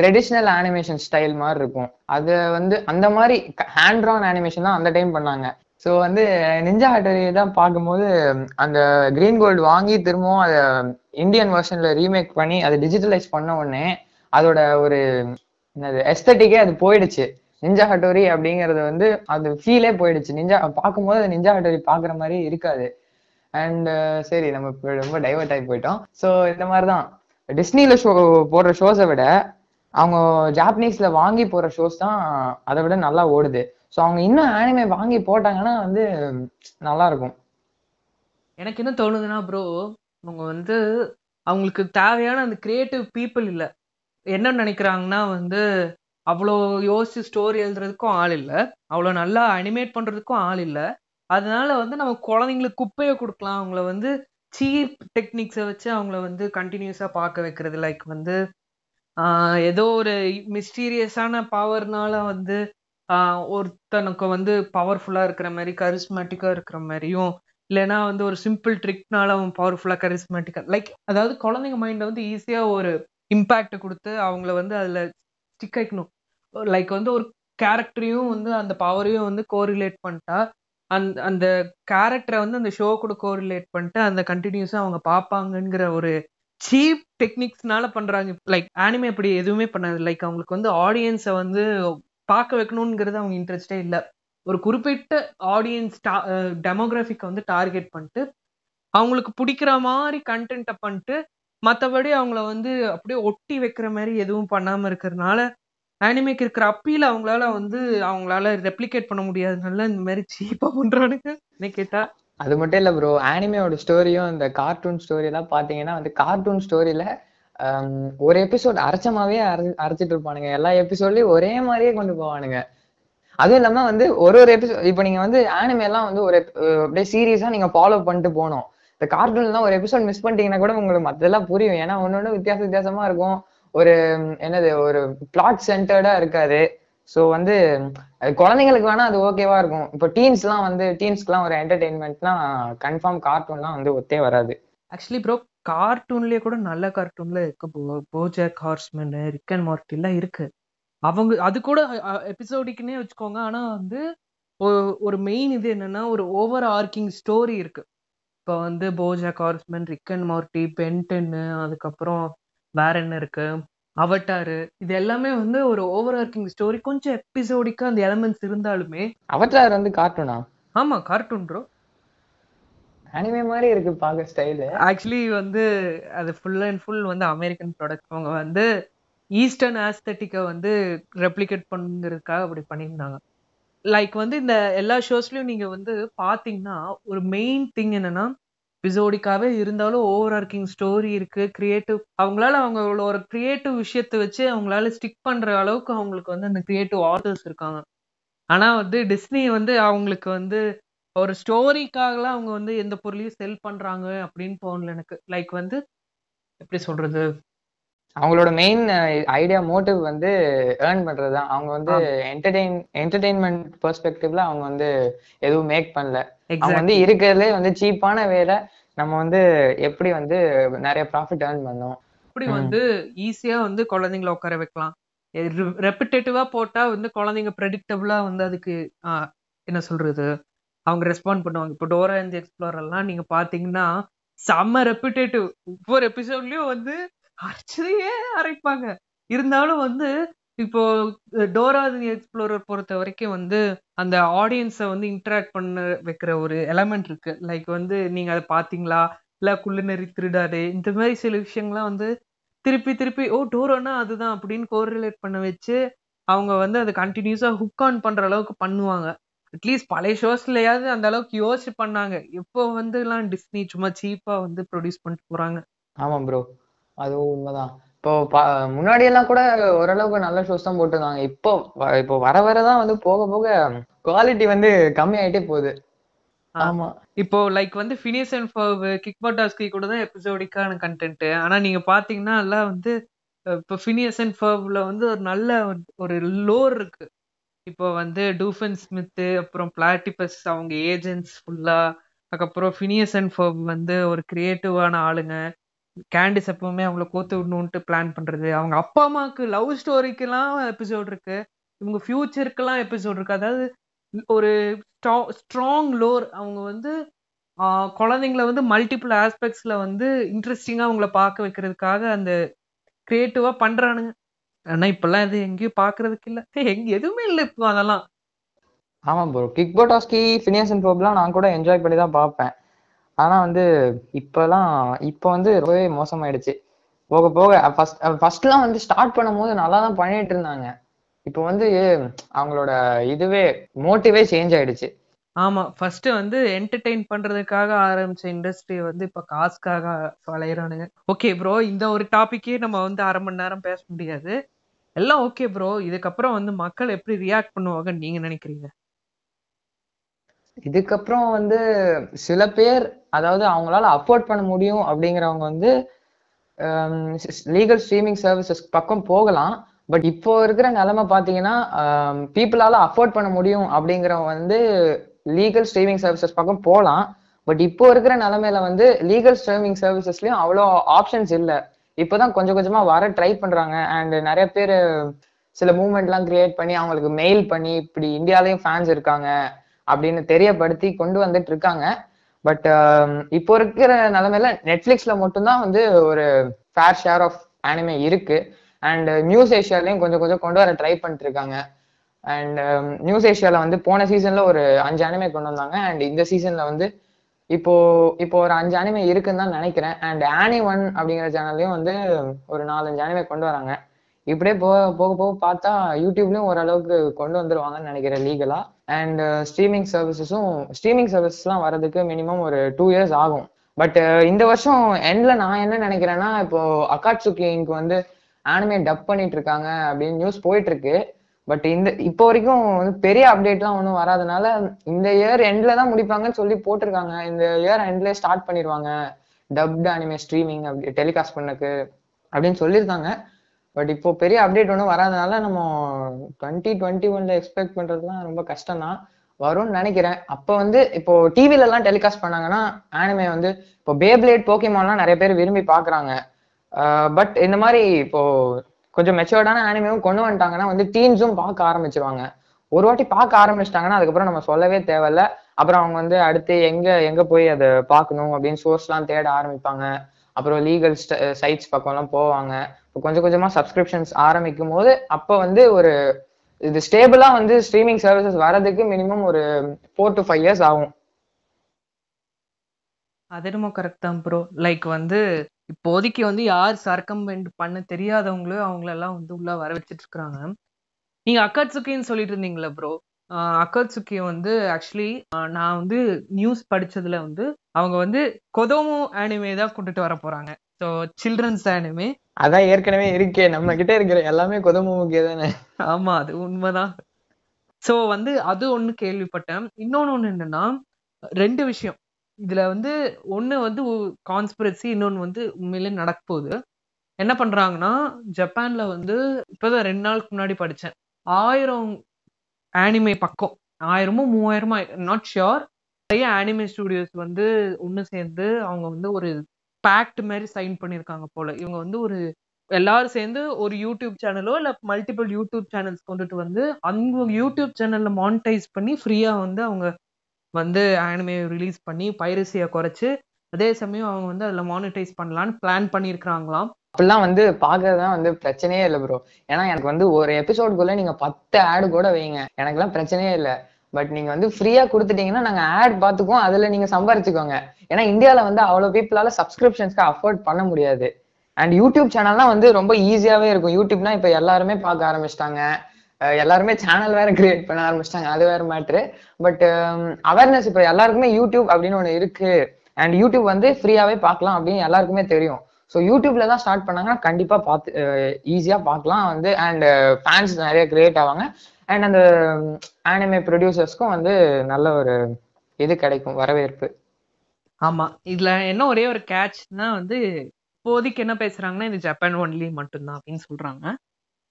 ட்ரெடிஷ்னல் அனிமேஷன் ஸ்டைல் மாதிரி இருக்கும். அது வந்து அந்த மாதிரி ஹேண்ட் ட்ரான் அனிமேஷன் தான் அந்த டைம் பண்ணாங்க. ஸோ வந்து நிஞ்சா ஹட்டோரி தான் பார்க்கும்போது அந்த கிரீன் கோல்டு வாங்கி திரும்பவும் அதை இந்தியன் வெர்ஷன்ல ரீமேக் பண்ணி அதை டிஜிட்டலைஸ் பண்ண உடனே அதோட ஒரு என்னது எஸ்தட்டிக்கே அது போயிடுச்சு. நிஞ்சா ஹட்டோரி அப்படிங்கறது வந்து அது ஃபீலே போயிடுச்சு. நிஞ்சா பார்க்கும்போது அது நிஞ்சா ஹட்டோரி பாக்குற மாதிரி இருக்காது. அண்ட் சரி நம்ம ரொம்ப டைவர்ட் ஆகி போயிட்டோம். ஸோ இந்த மாதிரி தான் டிஸ்னில ஷோ போடுற ஷோஸை விட அவங்க ஜாப்பனீஸ்ல வாங்கி போற ஷோஸ் தான் அதை விட நல்லா ஓடுது. ஸோ அவங்க இன்னும் ஆனிமே வாங்கி போட்டாங்கன்னா வந்து நல்லா இருக்கும். எனக்கு என்ன தோணுதுன்னா ப்ரோ அவங்க வந்து அவங்களுக்கு தேவையான அந்த கிரியேட்டிவ் பீப்புள் இல்லை. என்ன நினைக்கிறாங்கன்னா வந்து அவ்வளோ யோசிச்சு ஸ்டோரி எழுதுறதுக்கும் ஆள் இல்லை. அவ்வளோ நல்லா அனிமேட் பண்ணுறதுக்கும் ஆள் இல்லை. அதனால வந்து நம்ம குழந்தைங்களுக்கு குப்பையை கொடுக்கலாம். அவங்கள வந்து சீப் டெக்னிக்ஸை வச்சு அவங்கள வந்து கண்டினியூஸாக பார்க்க வைக்கிறது. லைக் வந்து ஏதோ ஒரு மிஸ்டீரியஸான பவர்னால வந்து ஒருத்தனுக்கு வந்து பவர்ஃபுல்லாக இருக்கிற மாதிரி கரிஸ்மேட்டிக்காக இருக்கிற மாதிரியும் இல்லைன்னா வந்து ஒரு சிம்பிள் ட்ரிக்னால அவன் பவர்ஃபுல்லாக கரிஸ்மேட்டிக்காக லைக் அதாவது குழந்தைங்க மைண்டை வந்து ஈஸியாக ஒரு இம்பேக்ட் கொடுத்து அவங்கள வந்து அதில் ஸ்டிக் ஆகிக்கணும் லைக் வந்து ஒரு கேரக்டரையும் வந்து அந்த பவரையும் வந்து கோரிலேட் பண்ணிட்டா அந்த அந்த கேரக்டரை வந்து அந்த ஷோ கூட கோரிலேட் பண்ணிட்டு அந்த கண்டினியூஸாக அவங்க பார்ப்பாங்கங்கிற ஒரு சீப் டெக்னிக்ஸ்னால பண்ணுறாங்க லைக் ஆனிமே அப்படி எதுவுமே பண்ணாது. லைக் அவங்களுக்கு வந்து ஆடியன்ஸை வந்து பார்க்க வைக்கணுங்கிறது அவங்க இன்ட்ரெஸ்டே இல்லை. ஒரு குறிப்பிட்ட ஆடியன்ஸ் டெமோகிராஃபிக்கை வந்து டார்கெட் பண்ணிட்டு அவங்களுக்கு பிடிக்கிற மாதிரி கண்டென்ட்டை பண்ணிட்டு மற்றபடி அவங்கள வந்து அப்படியே ஒட்டி வைக்கிற மாதிரி எதுவும் பண்ணாமல் இருக்கிறதுனால ஆனிமேக்கு இருக்கிற அப்பீல அவங்களால வந்து அவங்களால ரெப்ளிகேட் பண்ண முடியாதுனால இந்த மாதிரி சீப்பா பண்றானுங்க. என்ன கேட்டா. அது மட்டும் இல்ல ப்ரோ ஆனிமேயோட ஸ்டோரியும் இந்த கார்ட்டூன் ஸ்டோரி எல்லாம் பாத்தீங்கன்னா வந்து கார்ட்டூன் ஸ்டோரியில ஒரு எபிசோட் அரைச்சமாவே அரை அரைச்சிட்டு இருப்பானுங்க. எல்லா எபிசோட்லயும் ஒரே மாதிரியே கொண்டு போவானுங்க. அதுவும் இல்லாம வந்து ஒரு ஒரு எபிசோட் இப்போ நீங்க வந்து ஆனிமே எல்லாம் வந்து ஒரு அப்படியே சீரியஸா நீங்க ஃபாலோ பண்ணிட்டு போனோம் இந்த கார்ட்டூன்லாம் ஒரு எபிசோட் மிஸ் பண்ணிட்டீங்கன்னா கூட உங்களுக்கு மத்ததெல்லாம் புரியும். ஏன்னா ஒன்னொன்னு வித்தியாச வித்தியாசமா இருக்கும். ஒரு என்னது ஒரு பிளாட் சென்டர்டா இருக்காது. ஸோ வந்து குழந்தைங்களுக்கு வேணா அது ஓகேவா இருக்கும். இப்போ டீன்ஸ்லாம் வந்து டீன்ஸ்க்குலாம் ஒரு என்டர்டெயின்மெண்ட்னா கன்ஃபார்ம் கார்ட்டூன்லாம் வந்து ஒத்தே வராது. ஆக்சுவலி ப்ரோ கார்ட்டூன்லயே கூட நல்ல கார்ட்டூன்ல இருக்கு. போஜாக் ஹார்ஸ்மென் ரிக் அண்ட் மார்ட்டிலாம் இருக்கு. அவங்க அது கூட எபிசோடிக்குன்னே வச்சுக்கோங்க. ஆனா வந்து ஒரு மெயின் இது என்னன்னா ஒரு ஓவர் ஆர்க்கிங் ஸ்டோரி இருக்கு. இப்போ வந்து BoJack Horseman Rick and Marty பென்டென்னு அதுக்கப்புறம் வேற என்ன இருக்கு? அவட்டாரு இது எல்லாமே வந்து ஒரு ஓவர் ஆர்க்கிங் ஸ்டோரி கொஞ்சம் எபிசோடிக்கா அந்த எலமெண்ட்ஸ் இருந்தாலுமே அவற்றார் வந்து கார்ட்டூனா ஆமா கார்ட்டூன் ப்ரோ அனிமே மாதிரி இருக்கு பார்க்க ஸ்டைலு ஆக்சுவலி வந்து அது ஃபுல் அண்ட் ஃபுல் வந்து அமெரிக்கன் ப்ராடக்ட் அவங்க வந்து ஈஸ்டர்ன் ஆஸ்தட்டிக்கை வந்து ரெப்ளிகேட் பண்ணுங்கிறதுக்காக அப்படி பண்ணியிருந்தாங்க. லைக் வந்து இந்த எல்லா ஷோஸ்லயும் நீங்க வந்து பாத்தீங்கன்னா ஒரு மெயின் திங் என்னன்னா எபிசோடிக்காவே இருந்தாலும் ஓவர் ஆர்க்கிங் ஸ்டோரி இருக்கு கிரியேட்டிவ் அவங்களால அவங்களோட ஒரு கிரியேட்டிவ் விஷயத்தை வச்சு அவங்களால ஸ்டிக் பண்ற அளவுக்கு அவங்களுக்கு வந்து அந்த கிரியேட்டிவ் ஆர்டர்ஸ் இருக்காங்க. ஆனா வந்து டிஸ்னி வந்து அவங்களுக்கு வந்து ஒரு ஸ்டோரிக்காகலாம் அவங்க வந்து எந்த பொருளையும் செல் பண்றாங்க அப்படின்னு தோணல எனக்கு. லைக் வந்து எப்படி சொல்றது? அவங்களோட மெயின் ஐடியா மோட்டிவ் வந்து ஏர்ன் பண்றதுதான். அவங்க வந்து என்டர்டெயின் என்டர்டெயின்மெண்ட் பெர்ஸ்பெக்டிவ்ல அவங்க வந்து எதுவும் மேக் பண்ணல. அவங்க வந்து இருக்கிறதுலே வந்து சீப்பான வேலை. நம்ம வந்து எப்படி வந்து நிறைய ப்ராஃபிட் ஏர்ன் பண்ணோம். இப்படி ம். வந்து ஈஸியா வந்து குழந்தைங்கள உட்கார வைக்கலாம். ரெப்பிட்டேட்டிவா போட்டா வந்து குழந்தைங்க ப்ரெடிக்டபிளா வந்து அதுக்கு என்ன சொல்றது? அவங்க ரெஸ்பாண்ட் பண்ணுவாங்க. இப்போ டோரா அண்ட் எக்ஸ்ப்ளோர் எல்லாம் நீங்க பாத்தீங்கன்னா செம்ம ரெப்பிட்டேட்டிவ் ஒவ்வொரு எபிசோட்லயும் வந்து அரைச்சதையே அரைப்பாங்க. இருந்தாலும் வந்து இப்போ டோரா எக்ஸ்ப்ளோரர் பொறுத்த வரைக்கும் வந்து அந்த ஆடியன்ஸை வந்து இன்டராக்ட் பண்ண வைக்கிற ஒரு எலமெண்ட் இருக்கு. லைக் வந்து நீங்க அதை பாத்தீங்களா? இல்ல குள்ளநெறி திருடாரு இந்த மாதிரி சில விஷயங்கள்லாம் வந்து திருப்பி திருப்பி ஓ டோரோனா அதுதான் அப்படின்னு கோரிலேட் பண்ண வச்சு அவங்க வந்து அதை கண்டினியூஸா ஹுக் ஆன் பண்ற அளவுக்கு பண்ணுவாங்க. அட்லீஸ்ட் பழைய ஷோஸ்லயாவது அந்த அளவுக்கு யோசிச்சு பண்ணாங்க. இப்போ வந்து எல்லாம் டிஸ்னி சும்மா சீப்பா வந்து ப்ரொடியூஸ் பண்ணிட்டு போறாங்க. ஆமா ப்ரோ அதுவும் உண்மைதான். இப்போ முன்னாடி எல்லாம் கூட ஓரளவுக்கு நல்ல ஷோஸ் தான் போட்டிருந்தாங்க. இப்போ இப்போ வர வரதான் வந்து போக போக குவாலிட்டி வந்து கம்மி ஆயிட்டே போகுது. ஆமா. இப்போ லைக் வந்து Phineas and Ferb Kick Buttowski கூட தான் எபிசோடிக்கான கண்டென்ட் ஆனா நீங்க பாத்தீங்கன்னா எல்லாம் வந்து இப்போ ஃபினியஸ் அண்ட் ஃபர்வ்ல வந்து ஒரு நல்ல ஒரு- ஒரு லோர் இருக்கு. இப்போ வந்து டூஃபன் ஸ்மித்து அப்புறம் பிளாட்டிபஸ் அவங்க ஏஜென்ட்ஸ் ஃபுல்லா அதுக்கப்புறம் ஃபினியஸ் அண்ட் ஃபர்வ் வந்து ஒரு கிரியேட்டிவான ஆளுங்க. கேண்டிஸ் எப்பவுமே அவங்கள கோத்து விடணும்ட்டு பிளான் பண்றது. அவங்க அப்பா அம்மாவுக்கு லவ் ஸ்டோரிக்கெல்லாம் எபிசோட் இருக்கு. இவங்க ஃபியூச்சருக்கெல்லாம் எபிசோட் இருக்கு. அதாவது ஒரு ஸ்ட்ராங் லோர் அவங்க வந்து குழந்தைங்கள வந்து மல்டிபிள் ஆஸ்பெக்ட்ஸ்ல வந்து இன்ட்ரெஸ்டிங்காக அவங்கள பார்க்க வைக்கிறதுக்காக அந்த கிரியேட்டிவா பண்றானுங்க. ஆனா இப்பெல்லாம் இது எங்கேயும் பாக்குறதுக்கு இல்ல. எங்க எதுவுமே இல்லை இப்போ அதெல்லாம். ஆமா bro Kick Buttowski Phineas and problem நான் கூட என்ஜாய் பண்ணி தான் பார்ப்பேன். ஆனா வந்து இப்பெல்லாம் இப்போ வந்து ரொம்பவே மோசமாயிடுச்சு. போக போக ஃபர்ஸ்ட் ஃபர்ஸ்ட்லாம் வந்து ஸ்டார்ட் பண்ணும்போது நல்லா தான் பண்ணிட்டு இருந்தாங்க. இப்போ வந்து அவங்களோட இதுவே மோட்டிவே சேஞ்ச் ஆயிடுச்சு. ஆமா ஃபர்ஸ்ட் வந்து என்டர்டெயின் பண்றதுக்காக ஆரம்பிச்ச இண்டஸ்ட்ரி வந்து இப்ப காசுக்காக வளையறானுங்க. ஓகே ப்ரோ இந்த ஒரு டாபிக்கே நம்ம வந்து அரை மணி நேரம் பேச முடியாது. எல்லாம் ஓகே ப்ரோ இதுக்கப்புறம் வந்து மக்கள் எப்படி ரியாக்ட் பண்ணுவாங்கன்னு நீங்க நினைக்கிறீங்க? இதுக்கப்புறம் வந்து சில பேர் அதாவது அவங்களால அஃபோர்ட் பண்ண முடியும் அப்படிங்கிறவங்க வந்து லீகல் ஸ்ட்ரீமிங் சர்வீசஸ் பக்கம் போகலாம். பட் இப்போ இருக்கிற நிலைமை பார்த்தீங்கன்னா பீப்புளால அஃபோர்ட் பண்ண முடியும் அப்படிங்கிறவங்க வந்து லீகல் ஸ்ட்ரீமிங் சர்வீசஸ் பக்கம் போகலாம். பட் இப்போ இருக்கிற நிலைமையில வந்து லீகல் ஸ்ட்ரீமிங் சர்வீசஸ்லயும் அவ்வளோ ஆப்ஷன்ஸ் இல்லை. இப்போதான் கொஞ்சம் கொஞ்சமா வர ட்ரை பண்றாங்க. அண்ட் நிறைய பேர் சில மூமெண்ட்லாம் கிரியேட் பண்ணி அவங்களுக்கு மெயில் பண்ணி இப்படி இந்தியாலையும் ஃபேன்ஸ் இருக்காங்க. அப்படின்னு தெரியப்படுத்தி கொண்டு வந்துட்டு இருக்காங்க பட் um, இப்போ இருக்கிற நிலைமையில நெட்ஃபிளிக்ஸ்ல மட்டும்தான் வந்து ஒரு ஃபேர் ஷேர் ஆஃப் ஆனிமே இருக்கு. அண்ட் நியூஸ் ஏஷியாலையும் கொஞ்சம் கொஞ்சம் கொண்டு வர ட்ரை பண்ணிட்டு இருக்காங்க அண்ட் நியூஸ் um, ஏஷியால வந்து போன சீசன்ல ஒரு அஞ்சு அனிமே கொண்டு வந்தாங்க. அண்ட் இந்த சீசன்ல வந்து இப்போ இப்போ ஒரு அஞ்சு அனிமே இருக்குன்னு தான் நினைக்கிறேன். அண்ட் ஆனி ஒன் அப்படிங்கிற சேனல்லையும் வந்து ஒரு நாலஞ்சு அனிமே கொண்டு வராங்க. இப்படியே போக போக போக பார்த்தா யூடியூப்லயும் ஓரளவுக்கு கொண்டு வந்துருவாங்கன்னு நினைக்கிறேன் லீகலா அண்ட் ஸ்ட்ரீமிங் சர்வீசஸும் ஸ்ட்ரீமிங் சர்வீஸ்லாம் வரதுக்கு மினிமம் ஒரு டூ இயர்ஸ் ஆகும். பட் uh, இந்த வருஷம் எண்ட்ல நான் என்ன நினைக்கிறேன்னா இப்போ அகாட்சுகி இங்க் வந்து ஆனிமே டப் பண்ணிட்டு இருக்காங்க அப்படின்னு நியூஸ் போயிட்டு இருக்கு பட் இந்த இப்போ வரைக்கும் வந்து பெரிய அப்டேட்லாம் ஒன்றும் வராதனால இந்த இயர் எண்ட்ல தான் முடிப்பாங்கன்னு சொல்லி போட்டிருக்காங்க. இந்த இயர் எண்ட்ல ஸ்டார்ட் பண்ணிடுவாங்க டப்டு அனிமே ஸ்ட்ரீமிங் அப்படி டெலிகாஸ்ட் பண்ணக்கு அப்படின்னு சொல்லியிருக்காங்க. பட் இப்போ பெரிய அப்டேட் ஒன்றும் வராதனால நம்ம டுவெண்ட்டி டுவெண்ட்டி ஒன்ல எக்ஸ்பெக்ட் பண்றதுலாம் ரொம்ப கஷ்டம் தான் வரும்னு நினைக்கிறேன். அப்போ வந்து இப்போ டிவில எல்லாம் டெலிகாஸ்ட் பண்ணாங்கன்னா ஆனிமே வந்து இப்போ பேப்ளேட் போக்கிமான்லாம் நிறைய பேர் விரும்பி பாக்குறாங்க பட் இந்த மாதிரி இப்போ கொஞ்சம் மெச்சோர்டான ஆனிமேவும் கொண்டு வந்துட்டாங்கன்னா வந்து டீன்ஸும் பார்க்க ஆரம்பிச்சிருவாங்க. ஒரு வாட்டி பார்க்க ஆரம்பிச்சிட்டாங்கன்னா அதுக்கப்புறம் நம்ம சொல்லவே தேவையில்ல. அப்புறம் அவங்க வந்து அடுத்து எங்க எங்க போய் அதை பார்க்கணும் அப்படின்னு சோர்ஸ்லாம் தேட ஆரம்பிப்பாங்க. அப்புறம் லீகல் சைட்ஸ் பக்கம்லாம் போவாங்க. கொஞ்சம் கொஞ்சமா சப்ஸ்கிரிப்ஷன்ஸ் ஆரம்பிக்கும் போது அப்போ வந்து ஒரு இது ஸ்டேபிளா வந்து ஸ்ட்ரீமிங் சர்வீசஸ் வரதுக்கு மினிமம் ஒரு ஃபோர் டு ஃபைவ் இயர்ஸ் ஆகும். அது என்னமோ கரெக்ட் தான் ப்ரோ லைக் வந்து இப்போதைக்கு வந்து யார் சர்க்கம்பெண்ட் பண்ண தெரியாதவங்களும் அவங்களெல்லாம் வந்து உள்ள வர வச்சுட்டு இருக்கிறாங்க நீங்க அக்காட்சுக்கின்னு சொல்லிட்டு இருந்தீங்களா ப்ரோ அக்காட்சுக்கி வந்து ஆக்சுவலி நான் வந்து நியூஸ் படிச்சதுல வந்து அவங்க வந்து கொதோமோ ஆனிமே தான் கொண்டுட்டு வர போறாங்க. ஸோ சில்ட்ரன்ஸ் ஆனிமே அதான் ஏற்கனவே இருக்கே நம்ம கிட்ட இருக்கிற எல்லாமே கொதமுகே தானே. ஆமா அது உண்மைதான். சோ வந்து அது ஒண்ணு கேள்விப்பட்டேன். இன்னொன்னு ஒண்ணு என்னன்னா ரெண்டு விஷயம். இதுல வந்து ஒண்ணு வந்து கான்ஸ்பிரசி இன்னொன்னு வந்து உண்மையிலே நடக்க போகுது. என்ன பண்றாங்கன்னா ஜப்பான்ல வந்து இப்பதான் ரெண்டு நாளுக்கு முன்னாடி படிச்சேன். ஆயிரம் ஆனிமே பக்கம். ஆயிரமோ மூவாயிரமோ நாட் ஷியோர் நிறைய ஆனிமே ஸ்டுடியோஸ் வந்து ஒன்று சேர்ந்து அவங்க வந்து ஒரு பேக்ட் மாதிரி சைன் பண்ணியிருக்காங்க போல. இவங்க வந்து ஒரு எல்லாரும் சேர்ந்து ஒரு யூடியூப் சேனலோ இல்ல மல்டிபிள் யூடியூப் சேனல்ஸ் கொண்டுட்டு வந்து அந்த யூடியூப் சேனல்ல மானிட்டைஸ் பண்ணி ஃப்ரீயா வந்து அவங்க வந்து ஆனிமே ரிலீஸ் பண்ணி பைரசியை குறைச்சு அதே சமயம் அவங்க வந்து அதுல மானிட்டைஸ் பண்ணலான்னு பிளான் பண்ணியிருக்கிறாங்களாம் அப்படிலாம் வந்து பாக்குறதுதான் வந்து பிரச்சனையே இல்லை ப்ரோ ஏன்னா எனக்கு வந்து ஒரு எபிசோடுக்குள்ள நீங்க பத்து ஆடு கூட வைங்க. எனக்குலாம் பிரச்சனையே இல்லை. பட் நீங்க வந்து ஃப்ரீயா கொடுத்துட்டீங்கன்னா நாங்க ஆட் பார்த்துக்குவோம். அதுல நீங்க சம்பாரிச்சுக்கோங்க. ஏன்னா இந்தியாவில் வந்து அவ்வளோ பீப்புளால சப்ஸ்கிரிப்ஷன்ஸ்க்கு அஃபோர்ட் பண்ண முடியாது. அண்ட் யூடியூப் சேனல்லாம் வந்து ரொம்ப ஈஸியாவே இருக்கும். யூடியூப்னா இப்போ எல்லாருமே பார்க்க ஆரம்பிச்சிட்டாங்க. எல்லாருமே சேனல் வேற கிரியேட் பண்ண ஆரம்பிச்சிட்டாங்க. அது வேற மேட்ரு பட் அவேர்னஸ் இப்போ எல்லாருக்குமே யூடியூப் அப்படின்னு ஒன்று இருக்கு. அண்ட் யூடியூப் வந்து ஃப்ரீயாவே பார்க்கலாம் அப்படின்னு எல்லாருக்குமே தெரியும். ஸோ யூடியூப்ல தான் ஸ்டார்ட் பண்ணாங்கன்னா கண்டிப்பா பார்த்து ஈஸியா பார்க்கலாம் வந்து. அண்ட் ஃபேன்ஸ் நிறைய கிரியேட் ஆவாங்க. அண்ட் அந்த ஆனிமே ப்ரொடியூசர்ஸ்க்கும் வந்து நல்ல ஒரு இது கிடைக்கும் வரவேற்பு. ஆமா. இதுல என்ன ஒரே ஒரு கேட்ச்னா வந்து இப்போதைக்கு என்ன பேசுறாங்கன்னா இது ஜப்பான் ஒன்லி மட்டும்தான் அப்படின்னு சொல்றாங்க.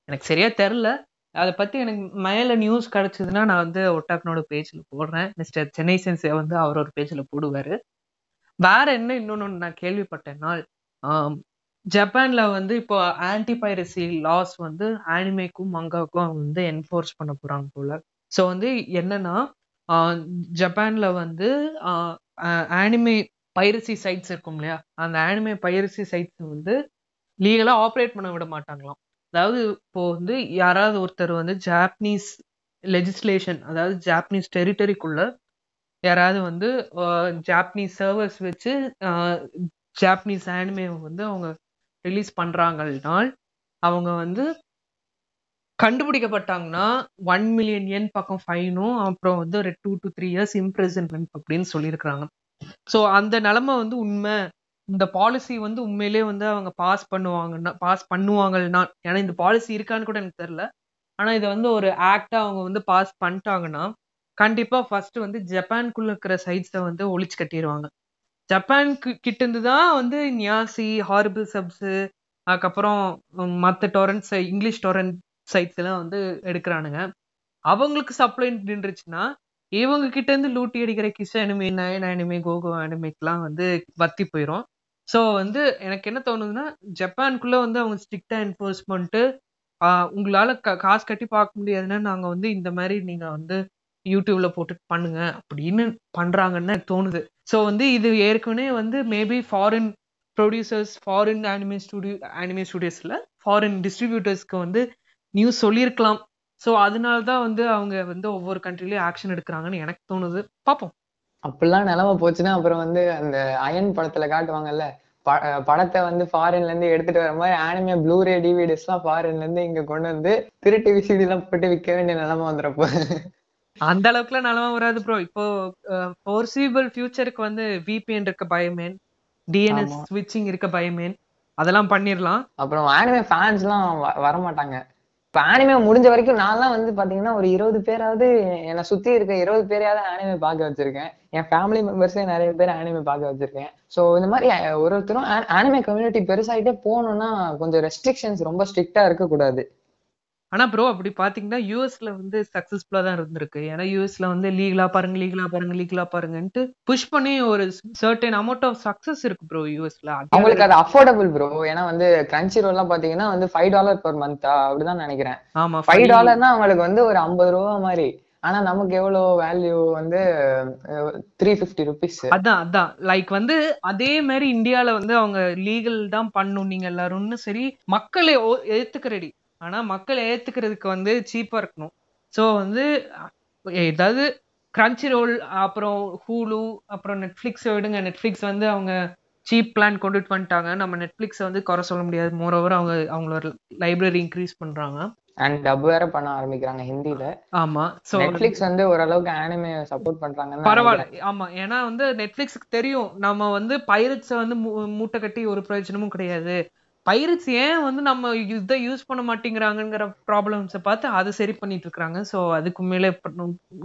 எனக்கு சரியா தெரில அதை பத்தி எனக்கு மேல நியூஸ் கிடைச்சதுன்னா நான் வந்து ஒட்டாக்கனோட பேஜ்ல போடுறேன். மிஸ்டர் சென்னை சென்சே வந்து அவர் ஒரு பேஜ்ல போடுவாரு. வேற என்ன இன்னொன்னு நான் கேள்விப்பட்டேன்னா ஜப்பான்ல வந்து இப்போ ஆன்டி பைரசி லாஸ் வந்து ஆனிமேக்கும் மங்காவுக்கும் வந்து என்ஃபோர்ஸ் பண்ண போறாங்க போல. ஸோ வந்து என்னன்னா ஜப்பான்ல வந்து ஆனிமே பைரசி சைட்ஸ் இருக்கும் இல்லையா? அந்த ஆனிமே பைரசி சைட்ஸ் வந்து லீகலாக ஆப்ரேட் பண்ண விட மாட்டாங்களாம். அதாவது இப்போ வந்து யாராவது ஒருத்தர் வந்து ஜாப்பனீஸ் லெஜிஸ்லேஷன் அதாவது ஜாப்பனீஸ் டெரிட்டரிக்குள்ள யாராவது வந்து ஜாப்பனீஸ் சர்வர்ஸ் வச்சு ஜாப்பனீஸ் ஆனிமே வந்து அவங்க ரிலீஸ் பண்ணுறாங்கனால் அவங்க வந்து கண்டுபிடிக்கப்பட்டாங்கன்னா ஒன் மில்லியன் என் பக்கம் ஃபைனும் அப்புறம் வந்து ஒரு two to three years imprisonment அப்படின்னு சொல்லியிருக்கிறாங்க. ஸோ அந்த நிலைமை வந்து உண்மை. இந்த பாலிசி வந்து உண்மையிலே வந்து அவங்க பாஸ் பண்ணுவாங்கன்னா பாஸ் பண்ணுவாங்கன்னா ஏன்னா இந்த பாலிசி இருக்கான்னு கூட எனக்கு தெரியல. ஆனா இதை வந்து ஒரு ஆக்டா அவங்க வந்து பாஸ் பண்ணிட்டாங்கன்னா கண்டிப்பா ஃபர்ஸ்ட் வந்து ஜப்பான்குள்ளே இருக்கிற சைட்ஸை வந்து ஒழிச்சு கட்டிடுவாங்க ஜப்பான் கிட்ட இருந்து தான் வந்து நியாசி ஹார்பிள் சப்ஸ் அதுக்கப்புறம் மற்ற டொரண்ட்ஸ் இங்கிலீஷ் டொரண்ட் சைட்ஸ் எல்லாம் வந்து எடுக்கிறானுங்க. அவங்களுக்கு சப்ளை நின்றுச்சுன்னா இவங்க கிட்ட இருந்து லூட்டி அடிக்கிற kiss anime nine anime Gogo அனிமேக்கெல்லாம் வந்து வத்தி போயிடும் ஸோ வந்து எனக்கு என்ன தோணுதுன்னா ஜப்பானுக்குள்ள வந்து அவங்க ஸ்ட்ரிக்டா என்ஃபோர்ஸ்மெண்ட்டு உங்களால க- காசு கட்டி பார்க்க முடியாதுன்னா நாங்க வந்து இந்த மாதிரி நீங்க வந்து யூடியூப்ல போட்டு பண்ணுங்க அப்படின்னு பண்றாங்கன்னு தோணுது. ஸோ வந்து இது ஏற்கனவே வந்து maybe foreign producers foreign anime studio anime ஸ்டுடியோஸ்ல foreign டிஸ்ட்ரிபியூட்டர்ஸ்க்கு வந்து நியூஸ் சொல்லியிருக்கலாம் ஸோ அதனால தான் வந்து அவங்க வந்து ஒவ்வொரு கண்ட்ரிலையும் ஆக்ஷன் எடுக்கிறாங்கன்னு எனக்கு தோணுது. பார்ப்போம். அப்படிலாம் நிலைமை போச்சுன்னா அப்புறம் வந்து அந்த அயன் படத்துல காட்டுவாங்கல்ல படத்தை வந்து ஃபாரின்ல இருந்து எடுத்துட்டு வர மாதிரி ஆனிமே ப்ளூரே டிவிடிஸ் எல்லாம் ஃபாரின்ல இருந்து இங்க கொண்டு வந்து திருட்டு விசிடி எல்லாம் போட்டு விற்க வேண்டிய நிலைமை வந்துறப்போ அந்த அளவுக்குலாம் நிலமா வராது ப்ரோ இப்போ ஃபோர்சிபிள் ஃபியூச்சருக்கு வந்து விபிஎன் இருக்க பயமேன் டிஎன்எஸ். ஸ்விட்சிங் இருக்க பயமேன் அதெல்லாம் பண்ணிடலாம் அப்புறம் ஆனிமே ஃபேன்ஸ் எல்லாம் வரமாட்டாங்க. இப்ப ஆனிமே முடிஞ்ச வரைக்கும் நான்லாம் வந்து பாத்தீங்கன்னா ஒரு இருபது பேராவது என்னை சுத்தி இருக்க இருபது பேரையாவது ஆனிமே பார்க்க வச்சிருக்கேன். என் ஃபேமிலி மெம்பர்ஸே நிறைய பேர் ஆனிமே பார்க்க வச்சிருக்கேன். சோ இந்த மாதிரி ஒரு ஒருத்தரும் ஆனிமே கம்யூனிட்டி பெருசாயிட்டே போகணும்னா கொஞ்சம் ரெஸ்ட்ரிக்ஷன்ஸ் ரொம்ப ஸ்ட்ரிக்டா இருக்க கூடாது ஆனா ப்ரோ அப்படி பாத்தீங்கன்னா யூஎஸ்ல வந்து சக்சஸ்ஃபுல்லா தான் இருந்திருக்கு. ஏன்னா யூஎஸ்ல வந்து லீகலா பாருங்க லீகலா பாருங்க லீகலா பாருங்கன்ட்டு புஷ் பண்ணி ஒரு சர்டன் அமௌண்ட் ஆஃப் சக்சஸ் இருக்கு ப்ரோ யூஎஸ்ல அவங்களுக்கு அது அஃபோர்டபுள் ப்ரோ ஏன்னா வந்து கிரன்ச்சி ரோல்லாம் பாத்தீங்கன்னா வந்து ஃபைவ் டாலர் per மந்த்தா அப்படிதான் நினைக்கிறேன். ஆமா ஃபைவ் டாலர்னா அவங்களுக்கு வந்து ஒரு ஐம்பது ரூபா மாதிரி. ஆனா நமக்கு எவ்வளவு வேல்யூ வந்து த்ரீ ஃபிஃப்டி ருபீஸ் அதான் அதான். லைக் வந்து அதே மாதிரி இந்தியால வந்து அவங்க லீகல் தான் பண்ணும் நீங்க எல்லாரும்னு சரி மக்களை ஏத்துக்க ரெடி ஆனா மக்களை ஏத்துக்கிறதுக்கு வந்து சீப்பா இருக்கணும். சோ வந்து ஏதாவது கிரன்ச்சி ரோல் அப்புறம் ஹூலு அப்புறம் நெட்ஃபிளிக்ஸ் விடுங்க. நெட்ஃபிளிக்ஸ் வந்து அவங்க சீப் பிளான் கொண்டுட்டு வந்துட்டாங்க. நம்ம நெட்ஃபிளிக்ஸை வந்து குறை சொல்ல முடியாது. மோர் ஓவர் அவங்க அவங்களோட லைப்ரரி இன்க்ரீஸ் பண்றாங்க. அண்ட் டப் வேற பண்ண ஆரம்பிக்கிறாங்க ஹிந்தில. ஆமா. சோ நெட்ஃபிளிக்ஸ் வந்து ஓரளவுக்கு ஆனிமே சப்போர்ட் பண்றாங்கன்னு பரவாயில்ல. ஆமா. ஏன்னா வந்து நெட்ஃபிளிக்ஸ்க்கு தெரியும். நம்ம வந்து பைரட்ஸை வந்து மூட்டை கட்டி ஒரு பிரயோஜனமும் கிடையாது. பைரட்ஸ் ஏன் வந்து நம்ம இதை யூஸ் பண்ண மாட்டேங்கிறாங்கங்கிற ப்ராப்ளம்ஸை பார்த்து அதை சரி பண்ணிட்டு இருக்காங்க. ஸோ அதுக்கு மேலே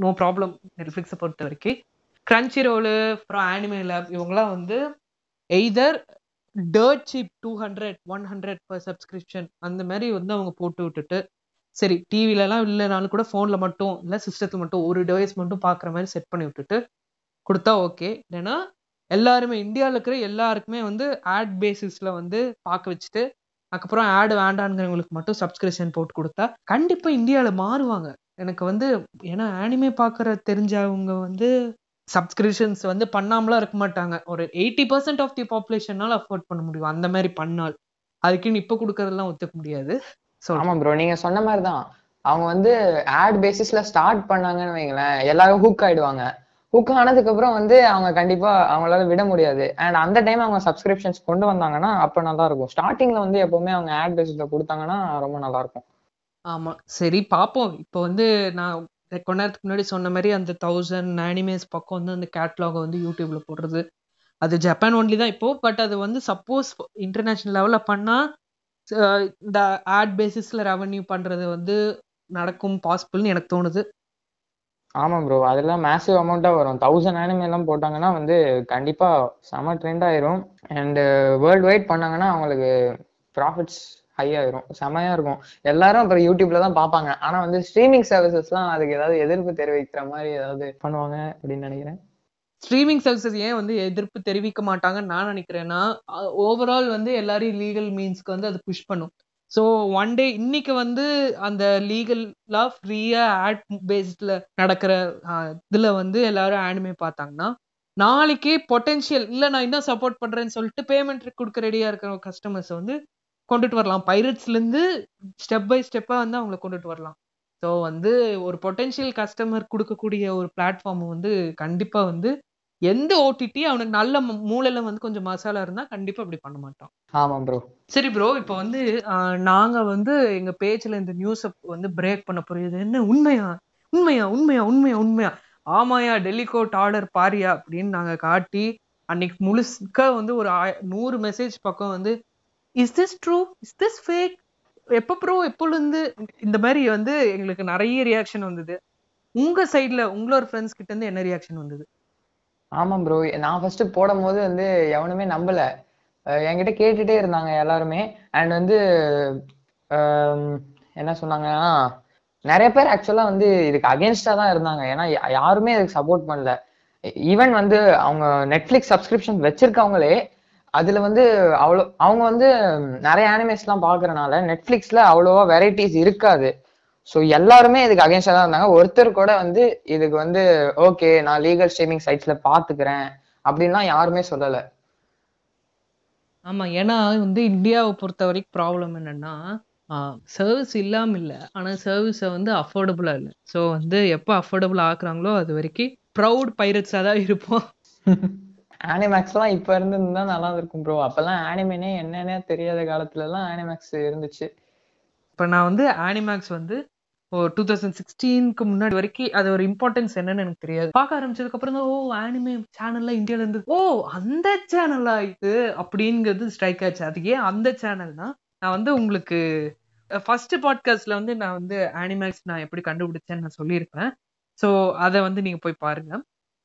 நோ ப்ராப்ளம் நெட்ஃபிளிக்ஸை பொறுத்த வரைக்கும். கிரன்ச்சி ரோலு அப்புறம் ஆனிமே லேப் இவங்கெல்லாம் வந்து either dirt cheap two hundred one hundred per subscription அந்த மாதிரி வந்து அவங்க போட்டு விட்டுட்டு சரி டிவிலலாம் இல்லைனாலும் கூட ஃபோனில் மட்டும் இல்லை சிஸ்டத்தில் மட்டும் ஒரு டிவைஸ் மட்டும் பார்க்குற மாதிரி செட் பண்ணி விட்டுட்டு கொடுத்தா ஓகே இல்லைன்னா எல்லாருமே இந்தியாவில் இருக்கிற எல்லாருக்குமே வந்து ஆட் பேசிஸில் வந்து பார்க்க வச்சுட்டு அதுக்கப்புறம் ஆடு வேண்டாங்கிறவங்களுக்கு மட்டும் சப்ஸ்கிரிப்ஷன் போட்டு கொடுத்தா கண்டிப்பாக இந்தியாவில் மாறுவாங்க. எனக்கு வந்து ஏன்னா ஆனிமே பார்க்குற தெரிஞ்சவங்க வந்து சப்ஸ்கிரிப்ஷன்ஸ் வந்து பண்ணாமலாம் இருக்க மாட்டாங்க. ஒரு எயிட்டி பர்சன்ட் ஆஃப் தி பாப்புலேஷனால அஃபோர்ட் பண்ண முடியும். அந்த மாதிரி பண்ணால். அதுக்குன்னு இப்போ கொடுக்கறதெல்லாம் ஒத்துக்க முடியாது. ஸோ ஆமாம் ப்ரோ நீங்கள் சொன்ன மாதிரி தான் அவங்க வந்து ஆட் பேசிஸ்ல ஸ்டார்ட் பண்ணாங்கன்னு வைங்களேன் எல்லாரும் ஹூக் ஆயிடுவாங்க. ஹுக் ஆனதுக்கு அப்புறம் வந்து அவங்க கண்டிப்பா அவங்களால விட முடியாது. அண்ட் அந்த டைம் அவங்க சப்ஸ்கிரிப்ஷன்ஸ் கொண்டு வந்தாங்கன்னா அப்ப நல்லா இருக்கும் ஸ்டார்டிங்ல வந்து எப்பவுமே அவங்க ஆட் பேசிஸ்ல கொடுத்தாங்கன்னா ரொம்ப நல்லா இருக்கும் ஆமா. சரி பார்ப்போம் இப்போ வந்து நான் கொஞ்ச நேரத்துக்கு முன்னாடி சொன்ன மாதிரி அந்த தௌசண்ட் அனிமேஸ் பக்கம் வந்து அந்த கேட்லாக வந்து யூடியூப்ல போடுறது. அது ஜப்பான் ஒன்லி தான் இப்போ. பட் அது வந்து சப்போஸ் இன்டர்நேஷனல் லெவலில் பண்ணா இந்த ஆட் பேசிஸ்ல ரெவன்யூ பண்றது வந்து நடக்கும் பாசிபிள்னு எனக்கு தோணுது. ஆமா ப்ரோ அதெல்லாம் மேசிவ் அமௌண்ட்டாக வரும். தௌசண்ட் அனிமே எல்லாம் போட்டாங்கன்னா வந்து கண்டிப்பாக செம ட்ரெண்ட் ஆயிரும். அண்டு வேர்ல்டு வைட் பண்ணாங்கன்னா அவங்களுக்கு ப்ராஃபிட்ஸ் ஹை ஆயிரும். செமையா இருக்கும். எல்லாரும் அப்புறம் யூடியூப்ல தான் பார்ப்பாங்க. ஆனா வந்து ஸ்ட்ரீமிங் சர்வீசஸ்லாம் அதுக்கு ஏதாவது எதிர்ப்பு தெரிவிக்கிற மாதிரி ஏதாவது பண்ணுவாங்க அப்படின்னு நினைக்கிறேன். ஸ்ட்ரீமிங் சர்வீசஸ் ஏன் வந்து எதிர்ப்பு தெரிவிக்க மாட்டாங்கன்னு நான் நினைக்கிறேன்னா ஓவரால் வந்து எல்லாரையும் லீகல் மீன்ஸ்க்கு வந்து அது புஷ் பண்ணும். ஸோ ஒன் டே இன்னைக்கு வந்து அந்த லீகலா ஃப்ரீயா ஆட் பேஸ்டில் நடக்கிற இதில் வந்து எல்லாரும் ஆனிமே பார்த்தாங்கன்னா நாளைக்கே பொட்டென்ஷியல் இல்லை நான் இன்னும் சப்போர்ட் பண்ணுறேன்னு சொல்லிட்டு பேமெண்ட் கொடுக்க ரெடியாக இருக்கிற கஸ்டமர்ஸ் வந்து கொண்டுட்டு வரலாம். பைரட்ஸ்லேருந்து ஸ்டெப் பை ஸ்டெப்பாக வந்து அவங்கள கொண்டுட்டு வரலாம். ஸோ வந்து ஒரு பொட்டென்ஷியல் கஸ்டமர் கொடுக்கக்கூடிய ஒரு பிளாட்ஃபார்ம் வந்து கண்டிப்பாக வந்து எந்த ஓடிடி அவனுக்கு நல்ல மூளையில வந்து கொஞ்சம் மசாலா இருந்தா கண்டிப்பா அப்படி பண்ண மாட்டான். ஆமா ப்ரோ சரி ப்ரோ இப்போ வந்து நாங்க வந்து எங்க பேஜ்ல இந்த நியூஸ வந்து பிரேக் பண்ண புரியுது என்ன? உண்மையா? உண்மையா? உண்மையா? உண்மையா? உண்மையா? ஆமாயா டெல்லி கோர்ட் ஆர்டர் பாரியா? அப்படின்னு நாங்க காட்டி அன்னைக்கு முழுக்க வந்து ஒரு நூறு மெசேஜ் பக்கம் வந்து is this true is this fake எப்போ ப்ரோ எப்போல இருந்து இந்த மாதிரி வந்து எங்களுக்கு நிறைய ரியாக்ஷன் வந்தது. உங்க சைடுல உங்களோட ஃப்ரெண்ட்ஸ் கிட்ட இருந்து என்ன ரியாக்ஷன் வந்தது? ஆமா ப்ரோ நான் ஃபர்ஸ்ட் போடும் போது வந்து எவனுமே நம்பல. அஹ் என்கிட்ட கேட்டுட்டே இருந்தாங்க எல்லாருமே. அண்ட் வந்து ஆம், என்ன சொன்னாங்கன்னா நிறைய பேர் ஆக்சுவலா வந்து இதுக்கு அகேன்ஸ்டா தான் இருந்தாங்க. ஏன்னா யா- யாருமே இதுக்கு சப்போர்ட் பண்ணல. ஈவன் வந்து அவங்க நெட்ஃபிளிக்ஸ் சப்ஸ்கிரிப்ஷன் வச்சிருக்கவங்களே அதுல வந்து அவ்வளோ அவங்க வந்து நிறைய அனிமேஸ் எல்லாம் பாக்குறனால நெட்ஃபிளிக்ஸ்ல அவ்வளோவா வெரைட்டிஸ் இருக்காது. ஸோ எல்லாருமே இதுக்கு அகேன்ஸ்டா தான் இருந்தாங்க. ஒருத்தர் கூட வந்து இதுக்கு வந்து ஓகே நான் லீகல் ஸ்ட்ரீமிங் சைட்ஸ்ல பாத்துக்கிறேன். அப்படின்லாம் யாருமே சொல்லல. ஆமா ஏன்னா வந்து இந்தியாவை பொறுத்த வரைக்கும் ப்ராப்ளம் என்னன்னா சர்வீஸ் இல்லாம இல்ல. ஆனா சர்வீஸை வந்து அஃபோர்டபுளா இல்லை. ஸோ வந்து எப்போ அஃபோர்டபுள் ஆக்குறாங்களோ அது வரைக்கும் ப்ரௌட் பைரட்ஸாக தான் இருப்போம். ஆனிமேக்ஸ்லாம் இப்ப இருந்திருந்தா நல்லா இருக்கும் ப்ரோ அப்பெல்லாம் ஆனிமேனே என்னன்னே தெரியாத காலத்துல எல்லாம் ஆனிமேக்ஸ் இருந்துச்சு. இப்போ நான் வந்து ஆனிமேக்ஸ் வந்து டூ தௌசண்ட் சிக்ஸ்டீனுக்கு முன்னாடி வரைக்கும் அது ஒரு இம்பார்ட்டன்ஸ் என்னன்னு எனக்கு தெரியாது. பார்க்க ஆரம்பிச்சதுக்கு அப்புறம் தான் ஓ ஆனிமே சேனல்லாம் இந்தியால இருந்து ஓ அந்த சேனலா இது அப்படிங்கிறது ஸ்ட்ரைக் ஆச்சு. அது ஏன் அந்த சேனல்னா நான் வந்து உங்களுக்கு ஃபர்ஸ்ட் பாட்காஸ்ட்ல வந்து நான் வந்து ஆனிமேக்ஸ் நான் எப்படி கண்டுபிடிச்சேன்னு நான் சொல்லியிருப்பேன். ஸோ அதை வந்து நீங்க போய் பாருங்க.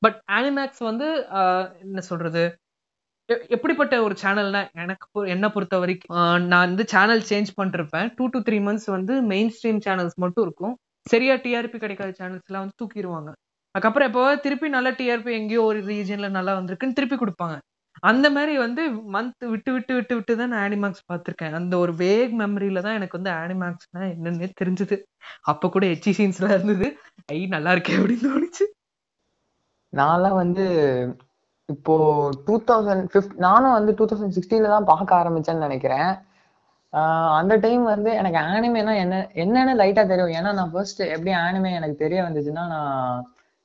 பட் ஆனிமேக்ஸ் வந்து ஆஹ், என்ன சொல்றது? எப்படிப்பட்ட ஒரு சேனல்னா எனக்கு என்ன பொறுத்த வரைக்கும் நான் வந்து சேனல் சேஞ்ச் பண்ணிருப்பேன். டூ டு த்ரீ மந்த்ஸ் வந்து மெயின் ஸ்ட்ரீம் சேனல்ஸ் மட்டும் இருக்கும். சரியா டிஆர்பி கிடைக்காத சேனல்ஸ் எல்லாம் வந்து தூக்கிடுவாங்க. அதுக்கப்புறம் எப்போ திருப்பி நல்ல டிஆர்பி எங்கேயோ ஒரு ரீஜன்ல நல்லா வந்திருக்குன்னு திருப்பி கொடுப்பாங்க. அந்த மாதிரி வந்து மந்த் விட்டு விட்டு விட்டு விட்டு தான் நான் ஆனிமேக்ஸ் பார்த்துருக்கேன். அந்த ஒரு வேக் மெமரியில தான் எனக்கு வந்து ஆனிமேக்ஸ்னா என்னன்னே தெரிஞ்சது. அப்ப கூட எச்சி சீன்ஸ்லாம் இருந்தது. ஐ நல்லா இருக்கே அப்படின்னு தோணுச்சு. நான்லாம் வந்து இப்போ டூ தௌசண்ட் ஃபிஃப்ட் நானும் வந்து டூ தௌசண்ட் சிக்ஸ்டீன்ல தான் பார்க்க ஆரம்பிச்சேன்னு நினைக்கிறேன். அந்த டைம் வந்து எனக்கு ஆனிமேனா என்ன என்னன்னு லைட்டா தெரியும். ஏன்னா நான் ஃபர்ஸ்ட் எப்படி ஆனிமே எனக்கு தெரிய வந்துச்சுன்னா நான்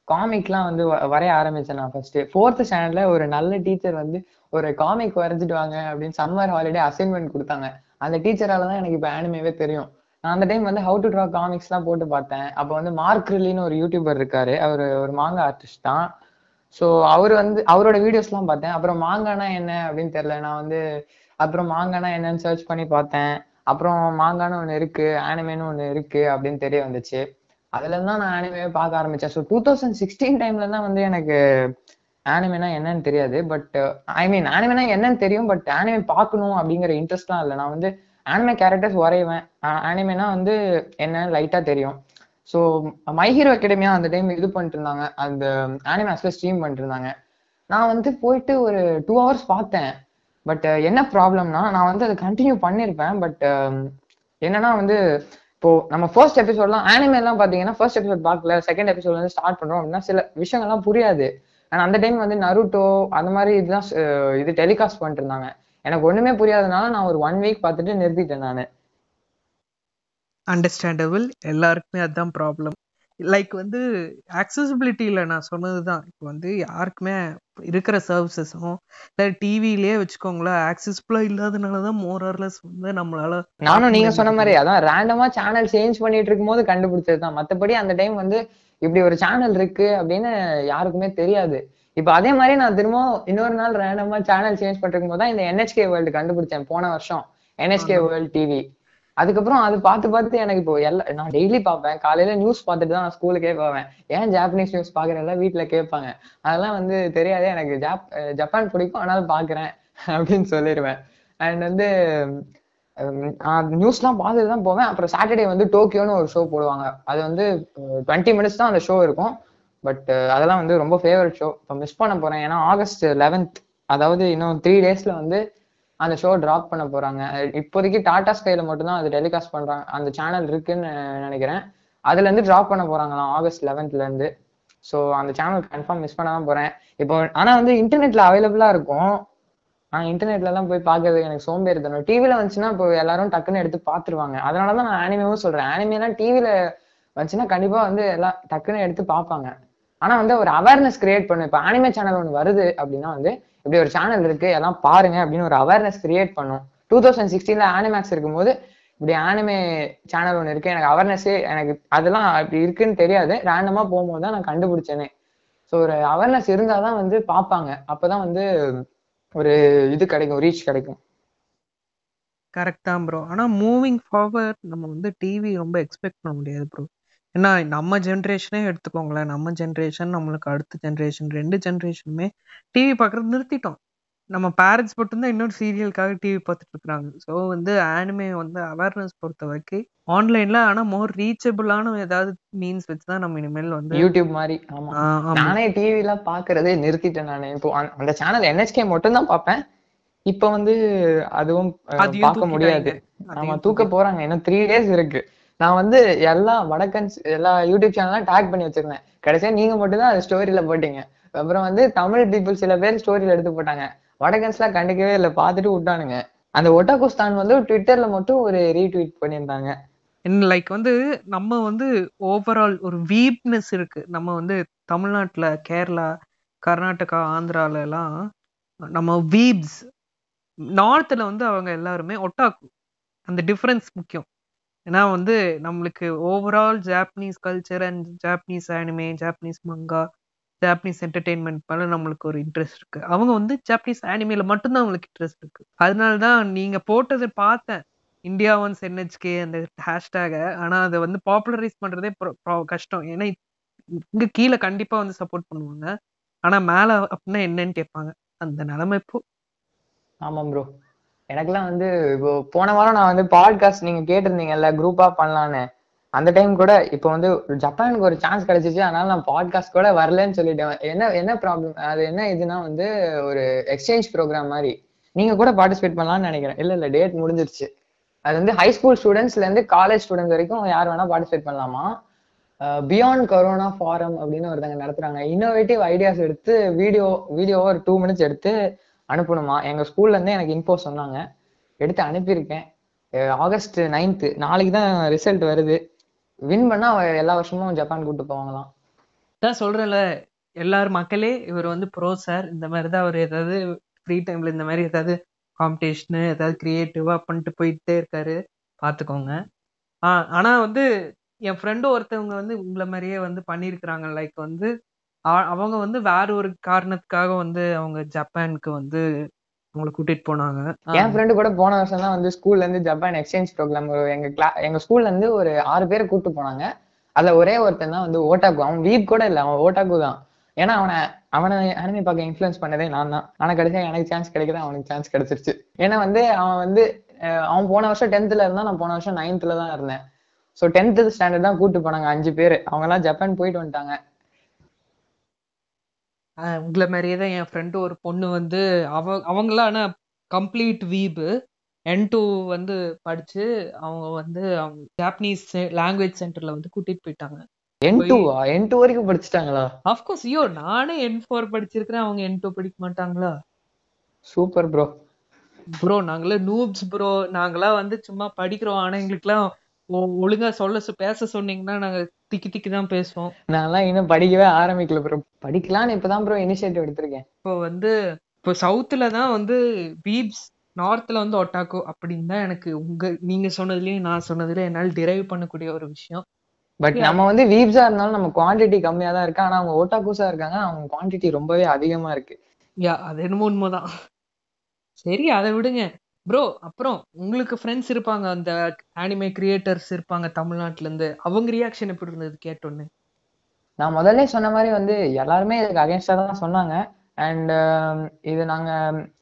காமிக்லாம் வந்து வ- வரைய ஆரம்பிச்சேன் நான் ஃபர்ஸ்ட் ஃபோர்த் ஸ்டாண்டர்ட்ல ஒரு நல்ல டீச்சர் வந்து ஒரு காமிக் வரைஞ்சிட்டு வாங்க அப்படின்னு சம்மர் ஹாலிடே அசைன்மெண்ட் கொடுத்தாங்க. அந்த டீச்சரால தான் எனக்கு இப்போ ஆனிமேவே தெரியும். நான் அந்த டைம் வந்து ஹவு டு ட்ரா காமிக்ஸ்லாம் போட்டு பார்த்தேன். அப்போ வந்து மார்க் ரில்லின்னு ஒரு யூடியூபர் இருக்காரு. அவர் ஒரு மாங்கா ஆர்டிஸ்ட் தான். ஸோ அவர் வந்து அவரோட வீடியோஸ்லாம் பார்த்தேன். அப்புறம் மாங்கானா என்ன அப்படின்னு தெரியல. நான் வந்து அப்புறம் மாங்கானா என்னன்னு சர்ச் பண்ணி பார்த்தேன். அப்புறம் மாங்கான்னு ஒன்று இருக்கு ஆனிமேன்னு ஒன்று இருக்கு அப்படின்னு தெரிய வந்துச்சு. அதுல தான் நான் ஆனிமே பார்க்க ஆரம்பிச்சேன். ஸோ டூ தௌசண்ட் சிக்ஸ்டீன் டைம்ல தான் வந்து எனக்கு ஆனிமேனா என்னன்னு தெரியாது. பட் ஐ மீன் ஆனிமேனா என்னன்னு தெரியும். பட் ஆனிமே பார்க்கணும் அப்படிங்கிற இன்ட்ரெஸ்ட்லாம் இல்லை. நான் வந்து ஆனிமே கேரக்டர்ஸ் வரைவேன். ஆனிமேனா வந்து என்னன்னு லைட்டா தெரியும். ஸோ மை ஹீரோ அகாடமியா அந்த டைம் இது பண்ணிட்டு இருந்தாங்க அந்த ஆனிமேஸ்ல ஸ்ட்ரீம் பண்ணிட்டு இருந்தாங்க நான் வந்து போயிட்டு ஒரு டூ ஹவர்ஸ் பார்த்தேன். பட் என்ன ப்ராப்ளம்னா நான் வந்து அதை கண்டினியூ பண்ணியிருப்பேன் பட் என்னன்னா வந்து இப்போ நம்ம ஃபர்ஸ்ட் எபிசோட்லாம் ஆனிமே எல்லாம் பாத்தீங்கன்னா ஃபர்ஸ்ட் எபிசோட் பார்க்கல. செகண்ட் எபிசோட் வந்து ஸ்டார்ட் பண்றோம். அப்படின்னா சில விஷயங்கள்லாம் புரியாது. ஆனா அந்த டைம் வந்து நருட்டோ அந்த மாதிரி இதுதான் இது டெலிகாஸ்ட் பண்ணிட்டு இருந்தாங்க எனக்கு ஒண்ணுமே புரியாதனால நான் ஒரு ஒன் வீக் பார்த்துட்டு நிறுத்திட்டேன் நான். அண்டர்ஸ்டாண்டபிள் எல்லாருக்குமே அதுதான் ப்ராப்ளம் லைக் வந்து accessibility-ல நான் சொன்னது தான் இப்போ வந்து யாருக்குமே இருக்கிற சர்வீசஸும் இல்லை டிவிலேயே வச்சுக்கோங்களேன் ஆக்சஸ்ஃபுல்லாக இல்லாதனால தான் மோரர்லெஸ் வந்து நம்மளால நானும் நீங்க சொன்ன மாதிரி அதான் ரேண்டமா சேனல் சேஞ்ச் பண்ணிட்டு இருக்கும்போது கண்டுபிடிச்சது தான் மத்தபடி அந்த டைம் வந்து இப்படி ஒரு சேனல் இருக்கு அப்படின்னு யாருக்குமே தெரியாது. இப்ப அதே மாதிரி நான் திரும்ப இன்னொரு நாள் ரேண்டமா சேனல் சேஞ்ச் பண்ணிருக்கும் போது தான் இந்த என்ஹெச்கே வேர்ல்டு கண்டுபிடிச்சேன் போன வருஷம். என்ஹெச்கே வேர்ல்டு டிவி அதுக்கப்புறம் அது பார்த்து பார்த்து எனக்கு இப்போ எல்லா நான் டெய்லி பார்ப்பேன். காலையில நியூஸ் பார்த்துட்டு தான் நான் ஸ்கூலுக்கே போவேன். ஏன் ஜாப்பனீஸ் நியூஸ் பாக்குறேன்ல வீட்டுல கேட்பாங்க. அதெல்லாம் வந்து தெரியாதே எனக்கு ஜாப் ஜப்பான் பிடிக்கும் ஆனாலும் பாக்குறேன் <laughs> அப்படின்னு சொல்லிடுவேன் அண்ட் வந்து நியூஸ்லாம் பார்த்துட்டு தான் போவேன். அப்புறம் சாட்டர்டே வந்து டோக்கியோன்னு ஒரு ஷோ போடுவாங்க. அது வந்து டுவெண்ட்டி மினிட்ஸ் தான் அந்த ஷோ இருக்கும். பட் அதெல்லாம் வந்து ரொம்ப ஃபேவரட் ஷோ இப்போ மிஸ் பண்ண போறேன். ஏன்னா ஆகஸ்ட் லெவன்த் அதாவது இன்னும் த்ரீ டேஸ்ல வந்து அந்த ஷோ டிராப் பண்ண போறாங்க. இப்போதைக்கு டாடா ஸ்கைல மட்டும்தான் அது டெலிகாஸ்ட் பண்றாங்க அந்த சேனல் இருக்குன்னு நினைக்கிறேன். அதுல இருந்து டிராப் பண்ண போறாங்களாம் ஆகஸ்ட் லெவன்த்ல இருந்து. ஸோ அந்த சேனல் கன்ஃபார்ம் மிஸ் பண்ண தான் போறேன். இப்போ ஆனா வந்து இன்டர்நெட்ல அவைலபிளா இருக்கும். ஆனா இன்டர்நெட்ல எல்லாம் போய் பாக்குறது எனக்கு சோம்பேறி தரும் டிவில வந்துச்சுன்னா இப்போ எல்லாரும் டக்குன்னு எடுத்து பாத்துருவாங்க அதனாலதான் நான் ஆனிமேவும் சொல்றேன். ஆனிமேலாம் டிவில வந்துச்சுன்னா கண்டிப்பா வந்து எல்லாம் டக்குன்னு எடுத்து பார்ப்பாங்க. ஆனா வந்து ஒரு அவேர்னஸ் கிரியேட் பண்ணும் இப்போ ஆனிமே சேனல் ஒன்று வருது அப்படின்னா வந்து இப்படி ஒரு சேனல் இருக்கு எல்லாம் பாருங்க அப்படின்னு ஒரு அவேர்னஸ் கிரியேட் பண்ணும். டூ தௌசண்ட் சிக்ஸ்டீன்ல ஆனிமேக்ஸ் இருக்கும்போது இப்படி ஆனிமே சேனல் ஒன்று இருக்கு. எனக்கு அவேர்னஸே எனக்கு அதெல்லாம் அப்படி இருக்குன்னு தெரியாது. ரேண்டமா போகும்போது தான் நான் கண்டுபிடிச்சேனே. ஸோ ஒரு அவேர்னஸ் இருந்தால் தான் வந்து பார்ப்பாங்க. அப்பதான் வந்து ஒரு இது கிடைக்கும் ரீச் கிடைக்கும். கரெக்ட் தான் ப்ரோ ஆனா மூவிங் ஃபார்வர்ட் நம்ம வந்து டிவி ரொம்ப எக்ஸ்பெக்ட் பண்ண முடியாது ப்ரோ ஏன்னா நம்ம ஜென்ரேஷனே எடுத்துக்கோங்களேன். நம்ம ஜென்ரேஷன் நம்மளுக்கு அடுத்த ஜென்ரேஷன் ரெண்டு ஜென்ரேஷனுமே டிவி பார்க்கறது நிறுத்திட்டோம். நம்ம பேரண்ட்ஸ் மட்டும்தான் இன்னொரு சீரியலுக்காக டிவி பார்த்துட்டு இருக்காங்க ஸோ வந்து ஆனிமே வந்து அவேர்னஸ் பொறுத்த வரைக்கும் ஆன்லைன்ல ஆனா மோர் ரீச்சபிளான ஏதாவது மீன்ஸ் வச்சு தான் நம்ம இனிமேல் வந்து யூடியூப் மாதிரி. ஆமா. ஆ, ஆமா. நானே டிவில பாக்குறதே நிறுத்திட்டேன் நானு. இப்போ அந்த- அந்த சேனல் என்ஹெச்கே மட்டும் தான் பார்ப்பேன். இப்ப வந்து அதுவும் அஹ், அதையும் பார்க்க முடியாது. தூக்கிட்டாங்க. ஆமா அதையும் தூக்க போறாங்க. இன்னும் த்ரீ டேஸ் இருக்கு. நான் வந்து எல்லா வடக்கன்ஸ் எல்லா யூடியூப் சேனல்லாம் டேக் பண்ணி வச்சிருந்தேன். கடைசியா நீங்க மட்டும் தான் அது ஸ்டோரியில போட்டீங்க. அப்புறம் வந்து தமிழ் பீப்புள் சில பேர் ஸ்டோரியில எடுத்து போட்டாங்க. வடக்கன்ஸ்லாம் கண்டுக்கவே இல்லை பார்த்துட்டு விட்டானுங்க. அந்த ஒட்டாகுஸ்தான் வந்து ட்விட்டர்ல மட்டும் ஒரு ரீட்வீட் பண்ணியிருந்தாங்க. லைக் வந்து நம்ம வந்து ஓவரால் ஒரு வீப்னஸ் இருக்கு. நம்ம வந்து தமிழ்நாட்டில் கேரளா கர்நாடகா ஆந்திரால எல்லாம் நம்ம வீப்ஸ் நார்த்தில் வந்து அவங்க எல்லாருமே ஒட்டாக்கு. அந்த டிஃப்ரென்ஸ் முக்கியம். ஏன்னா வந்து நம்மளுக்கு overall Japanese culture and Japanese anime Japanese manga Japanese entertainment மேல நம்மளுக்கு ஒரு இன்ட்ரெஸ்ட் இருக்கு. அவங்க வந்து ஜாப்பனீஸ் ஆனிமேல மட்டும்தான் அவங்களுக்கு இன்ட்ரெஸ்ட் இருக்கு. அதனால தான் நீங்க போட்டதை பார்த்தேன். இந்தியா ஒன்ஸ் என்ஹெச்கே அந்த ஹேஷ்டேக ஆனா அதை வந்து பாப்புலரைஸ் பண்றதே கஷ்டம். ஏன்னா இங்க கீழே கண்டிப்பா வந்து சப்போர்ட் பண்ணுவாங்க. ஆனா மேல அப்படின்னா என்னன்னு கேட்பாங்க. அந்த நிலைமை இப்போ. ஆமாம் ப்ரோ. எனக்குலாம் வந்து இப்போ போன வாரம் நான் வந்து பாட்காஸ்ட் நீங்க கேட்டிருந்தீங்கல்ல குரூப்பா பண்ணலான்னு. அந்த டைம் கூட இப்போ வந்து ஜப்பானுக்கு ஒரு சான்ஸ் கிடைச்சிச்சு. அதனால நான் பாட்காஸ்ட் கூட வரலன்னு சொல்லிட்டேன். என்ன என்ன ப்ராப்ளம் அது என்ன இதுனா வந்து ஒரு எக்ஸ்சேஞ்ச் ப்ரோக்ராம் மாதிரி. நீங்க கூட பார்ட்டிசிபேட் பண்ணலாம்னு நினைக்கிறேன். இல்ல இல்ல டேட் முடிஞ்சிருச்சு. அது வந்து ஹை ஸ்கூல் ஸ்டூடெண்ட்ஸ்ல இருந்து காலேஜ் ஸ்டூடெண்ட்ஸ் வரைக்கும் யார் வேணா பார்ட்டிசிபேட் பண்ணலாமா? பியாண்ட் கொரோனா ஃபாரம் அப்படின்னு ஒருத்தங்க நடத்துறாங்க. இன்னோவேட்டிவ் ஐடியாஸ் எடுத்து வீடியோ வீடியோ ஒரு டூ மினிட்ஸ் எடுத்து அனுப்பணுமா? எங்க ஸ்கூல்ல இருந்தே எனக்கு இன்ஃபோ சொன்னாங்க. எடுத்து அனுப்பியிருக்கேன். ஆகஸ்ட் நைன்த்து நாளைக்கு தான் ரிசல்ட் வருது. வின் பண்ணா அவ எல்லா வருஷமும் ஜப்பான் கூட்டு போவாங்களாம். தான் சொல்கிறேன்ல எல்லாரும் மக்களே இவர் வந்து ப்ரோ சார் இந்த மாதிரி தான் அவர் ஏதாவது ஃப்ரீ டைம்ல இந்த மாதிரி ஏதாவது காம்படிஷனு ஏதாவது கிரியேட்டிவா பண்ணிட்டு போயிட்டே இருக்காரு. பார்த்துக்கோங்க. ஆனால் ஆனா வந்து என் ஃப்ரெண்டு ஒருத்தவங்க வந்து உங்களை மாதிரியே வந்து பண்ணியிருக்கிறாங்க. லைக் வந்து அ- அவங்க வந்து வேற ஒரு காரணத்துக்காக வந்து அவங்க ஜப்பானுக்கு வந்து அவங்களை கூட்டிட்டு போனாங்க. என் ஃப்ரெண்டு கூட போன வருஷம் தான் வந்து ஸ்கூல்ல இருந்து ஜப்பான் எக்ஸ்சேஞ்ச் ப்ரோக்ராம் எங்க கிளா எங்க ஸ்கூல்ல இருந்து ஒரு ஆறு பேரை கூட்டு போனாங்க. அதுல ஒரே ஒருத்தன் தான் வந்து ஓட்டாக்கு அவன் வீப் கூட இல்ல அவன் ஓட்டாக்கு தான். ஏன்னா அவனை அவனை அனிமி பார்க்க இன்ஃபுளுன்ஸ் பண்ணதே நான் தான். ஆனா கடைசியா எனக்கு சான்ஸ் கிடைக்கல அவனுக்கு சான்ஸ் கிடைச்சிருச்சு. ஏன்னா வந்து அவன் வந்து அவன் போன வருஷம் டென்த்ல இருந்தா நான் போன வருஷம் நைன்த்ல தான் இருந்தேன். ஸோ டென்த் ஸ்டாண்டர்ட் தான் கூட்டு போனாங்க அஞ்சு பேர். அவங்க எல்லாம் ஜப்பான் போயிட்டு வந்துட்டாங்க. உங்களை மாதிரியே தான் என் ஃப்ரெண்டு ஒரு பொண்ணு வந்து அவ அவங்களாம் ஆனா கம்ப்ளீட் வீபு என் டூ வந்து படிச்சு அவங்க வந்து அவங்க ஜாப்பனீஸ் லாங்குவேஜ் சென்டர்ல வந்து கூட்டிட்டு போயிட்டாங்க. என் டூவா என் டூ வரைக்கும் படிச்சுட்டாங்களா? அஃப்கோர்ஸ் ஐயோ நானே என் ஃபோர் படிச்சிருக்கிறேன் அவங்க என் டூ படிக்க மாட்டாங்களா? சூப்பர் ப்ரோ ப்ரோ நாங்களாம் நூப்ஸ் ப்ரோ நாங்களாம் வந்து சும்மா படிக்கிறோம். ஆனா எங்களுக்குலாம் ஒழுங்கா சொல்ல பேச சொன்னீங்கன்னா நாங்க திக்கி திக்கி தான் பேசுவோம். நான்லாம் இன்னும் படிக்கவே ஆரம்பிக்கல ப்ரோ படிக்கலாம்னு இப்பதான் ப்ரோ இனிஷியேட்டிவ் எடுத்திருக்கேன். இப்போ வந்து இப்போ சவுத்துல தான் வந்து வீப்ஸ் நார்த்ல வந்து ஒட்டாக்கோ அப்படின்னு தான் எனக்கு உங்க நீங்க சொன்னதுலயும் நான் சொன்னதுலயும் என்னால் டிரைவ் பண்ணக்கூடிய ஒரு விஷயம். பட். நம்ம வந்து வீப்ஸா இருந்தாலும் நம்ம குவாண்டிட்டி கம்மியா தான் இருக்கு. ஆனா அவங்க ஓட்டாக்கூஸா இருக்காங்க. அவங்க குவாண்டிட்டி ரொம்பவே அதிகமா இருக்கு. யா அது என்னமோ உண்மைதான். சரி அதை விடுங்க. ப்ரோ அப்புறம் உங்களுக்கு ஃப்ரெண்ட்ஸ் இருப்பாங்க அந்த ஆனிமே கிரியேட்டர்ஸ் இருப்பாங்க தமிழ்நாட்டுல இருந்து அவங்க ரியாக்ஷன் எப்படி இருந்தது கேட்டோன்னு? நான் முதல்ல சொன்ன மாதிரி வந்து எல்லாருமே இதுக்கு அகேன்ஸ்டா தான் சொன்னாங்க. அண்ட் um, இது நாங்க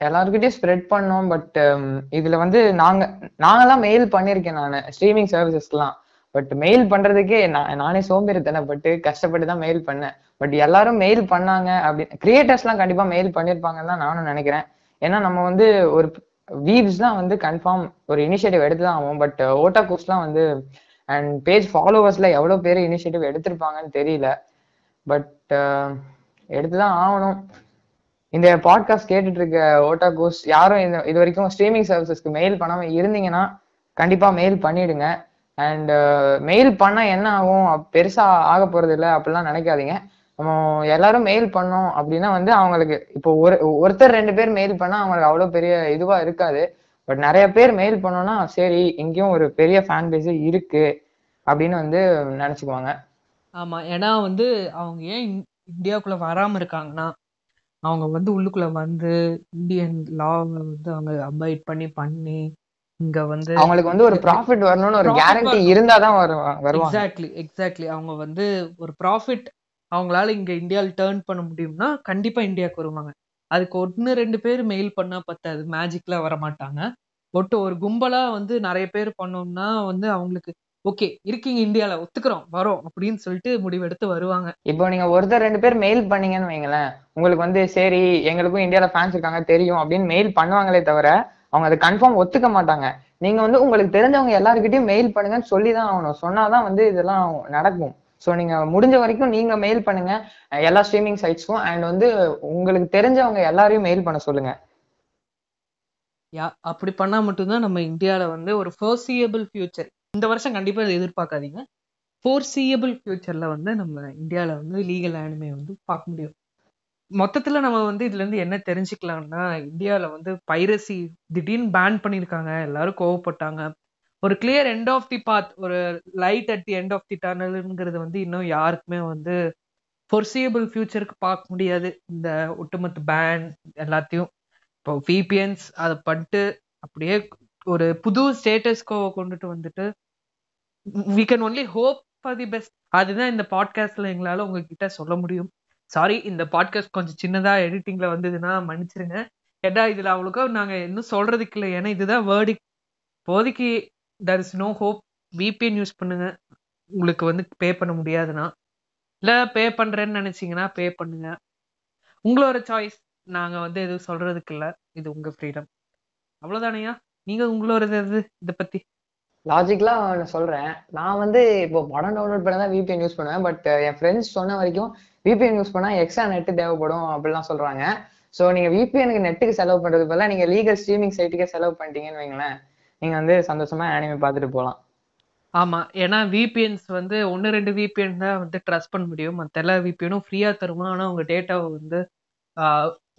எல்லாருக்கிட்டையும் ஸ்ப்ரெட் பண்ணோம் பட் um, இதுல வந்து நாங்க நாங்கெல்லாம் மெயில் பண்ணியிருக்கேன் நான் ஸ்ட்ரீமிங் சர்வீசஸ்லாம் பட் மெயில் பண்றதுக்கே நான் நானே சோம்பேறித்தனப்பட்டு கஷ்டப்பட்டு தான் மெயில் பண்ணேன். பட் எல்லாரும் மெயில் பண்ணாங்க அப்படி கிரியேட்டர்ஸ்லாம் கண்டிப்பா மெயில் பண்ணியிருப்பாங்கன்னு தான் நானும் நினைக்கிறேன். ஏன்னா நம்ம வந்து ஒரு வீவ்ஸ்லாம் வந்து கன்ஃபார்ம் ஒரு இனிஷியேட்டிவ் எடுத்து uh, தான் ஆகும் பட் ஓட்டாகூஸ்லாம் வந்து அண்ட் பேஜ் ஃபாலோவர்ஸ்ல எவ்வளோ பேர் இனிஷியேட்டிவ் எடுத்திருப்பாங்கன்னு தெரியல. பட் uh, எடுத்து தான் ஆகணும். இந்த பாட்காஸ்ட் கேட்டுட்டு இருக்க ஓட்டாகோஸ் யாரும் இந்த இது வரைக்கும் ஸ்ட்ரீமிங் சர்வீசஸ்க்கு மெயில் பண்ணாமல் இருந்தீங்கன்னா கண்டிப்பாக மெயில் பண்ணிடுங்க. அண்ட் மெயில் பண்ணால் என்ன ஆகும்? பெருசாக ஆக போகிறது இல்லை அப்படிலாம் நினைக்காதீங்க. எல்லாரும் மெயில் பண்ணோம் அப்படின்னா வந்து அவங்களுக்கு இப்போ ஒரு ஒருத்தர் ரெண்டு பேர் மெயில் பண்ணா அவங்களுக்கு அவ்வளவு பெரிய இதுவா இருக்காது. பட் நிறைய பேர் மெயில் பண்ணோம்னா சரி இங்கேயும் ஒரு பெரிய ஃபேன் பேஸே இருக்கு அப்படின்னு வந்து நினைச்சுக்குவாங்க. ஆமா ஏன்னா வந்து அவங்க ஏன் இந்- இந்தியாவுக்குள்ள வராம இருக்காங்கன்னா அவங்க வந்து உள்ளுக்குள்ள வந்து இந்தியன் லாவை வந்து அவங்க அபாய்ட் பண்ணி பண்ணி இங்க வந்து அவங்களுக்கு வந்து ஒரு ப்ராஃபிட் வரணும்னு ஒரு கேரண்டி. இருந்தாதான் வருவா- வருவாங்க. எக்ஸாக்ட்லி எக்ஸாக்ட்லி அவங்க வந்து ஒரு ப்ராஃபிட் அவங்களால இங்க இந்தியாவில் டேர்ன் பண்ண முடியும்னா கண்டிப்பா இந்தியாவுக்கு வருவாங்க. அதுக்கு ஒன்னு ரெண்டு பேர் மெயில் பண்ணா பத்தாது. மேஜிக்ல வர மாட்டாங்க ஒட்டு ஒரு கும்பலா வந்து நிறைய பேர் பண்ணோம்னா வந்து அவங்களுக்கு ஓகே இருக்கீங்க இந்தியால ஒத்துக்கிறோம் வரோம் அப்படின்னு சொல்லிட்டு முடிவெடுத்து வருவாங்க. இப்போ நீங்க ஒருத்தர் ரெண்டு பேர் மெயில் பண்ணீங்கன்னு வைங்களேன் உங்களுக்கு வந்து சரி எங்களுக்கும் இந்தியால ஃபேன்ஸ் இருக்காங்க தெரியும் அப்படின்னு மெயில் பண்ணுவாங்களே தவிர அவங்க அதை கன்ஃபார்ம் ஒத்துக்க மாட்டாங்க. நீங்க வந்து உங்களுக்கு தெரிஞ்சவங்க எல்லாருக்கிட்டையும் மெயில் பண்ணுங்கன்னு சொல்லி தான் ஆகணும். சொன்னாதான் வந்து இதெல்லாம் நடக்கும். ஸோ நீங்க முடிஞ்ச வரைக்கும் நீங்க மெயில் பண்ணுங்க. எல்லா ஸ்ட்ரீமிங் சைட்ஸ்க்கும் அண்ட் வந்து உங்களுக்கு தெரிஞ்சவங்க எல்லாரையும் மெயில் பண்ண சொல்லுங்க. யா அப்படி பண்ணா மட்டும்தான் நம்ம இந்தியாவில் வந்து ஒரு ஃபோர்சியபிள் ஃபியூச்சர் இந்த வருஷம் கண்டிப்பா இதை எதிர்பார்க்காதீங்க. ஃபோர்சியபிள் ஃபியூச்சர்ல வந்து நம்ம இந்தியாவில் வந்து லீகல் ஆனிமே வந்து பார்க்க முடியும். மொத்தத்துல நம்ம வந்து இதுல இருந்து என்ன தெரிஞ்சுக்கலாம்னா இந்தியாவில் வந்து பைரசி திடீர்னு பேன் பண்ணியிருக்காங்க. எல்லாரும் கோவப்பட்டாங்க. ஒரு clear end of the path ஒரு light at the end of the டனல்ங்கிறது வந்து இன்னும் யாருக்குமே வந்து ஃபொர்சியபிள் ஃபியூச்சருக்கு பார்க்க முடியாது. இந்த ஒட்டுமொத்த பேன் எல்லாத்தையும். இப்போ விபிஎன்ஸ் அதை பண்ணிட்டு அப்படியே ஒரு புது ஸ்டேட்டஸ்கோவை கொண்டுட்டு வந்துட்டு we can only hope for the best அதுதான் இந்த பாட்காஸ்ட்ல எங்களால் உங்ககிட்ட சொல்ல முடியும். சாரி இந்த பாட்காஸ்ட் கொஞ்சம் சின்னதாக எடிட்டிங்கில் வந்ததுன்னா மன்னிச்சிருங்க. ஏடா இதில் அவ்வளோக்கா நாங்கள் இன்னும் சொல்றதுக்கு இல்லை. ஏன்னா இதுதான் வேர்டிக் இப்போதைக்கு there is no hope VPN use பண்ணுங்க. உங்களுக்கு வந்து பே பண்ண முடியாதுன்னா. இல்லை பே பண்ணுறேன்னு நினச்சிங்கன்னா பே பண்ணுங்க. உங்களோட சாய்ஸ் நாங்கள் வந்து எதுவும் சொல்கிறதுக்கு இல்லை. இது உங்கள் ஃப்ரீடம் அவ்வளோதானையா நீங்கள் உங்களோட இது இதை பற்றி லாஜிக்கலா நான் சொல்கிறேன் நான் வந்து இப்போ படம் டவுன்லோட் பண்ண தான் விபிஎன் யூஸ் பண்ணுவேன். பட் என் ஃப்ரெண்ட்ஸ் சொன்ன வரைக்கும் விபிஎன் யூஸ் பண்ணால் எக்ஸ்ட்ரா நெட்டு தேவைப்படும் அப்படிலாம் சொல்கிறாங்க ஸோ நீங்கள் விபிஎனுக்கு நெட்டுக்கு செலவு பண்ணுறதுக்கு பதிலாக நீங்கள் லீகல் ஸ்ட்ரீமிங் சைட்டுக்கே செலவு பண்ணிட்டீங்கன்னு வைங்களேன். நீங்க வந்து சந்தோஷமா ஆனிமே பார்த்துட்டு போகலாம் ஆமா ஏன்னா விபிஎன்ஸ் வந்து ஒன்னு ரெண்டு விபிஎன் தான் வந்து ட்ரஸ்ட் பண்ண முடியும். மத்த எல்லா விபிஎனும் ஃப்ரீயா தருவான். ஆனா உங்க டேட்டாவை வந்து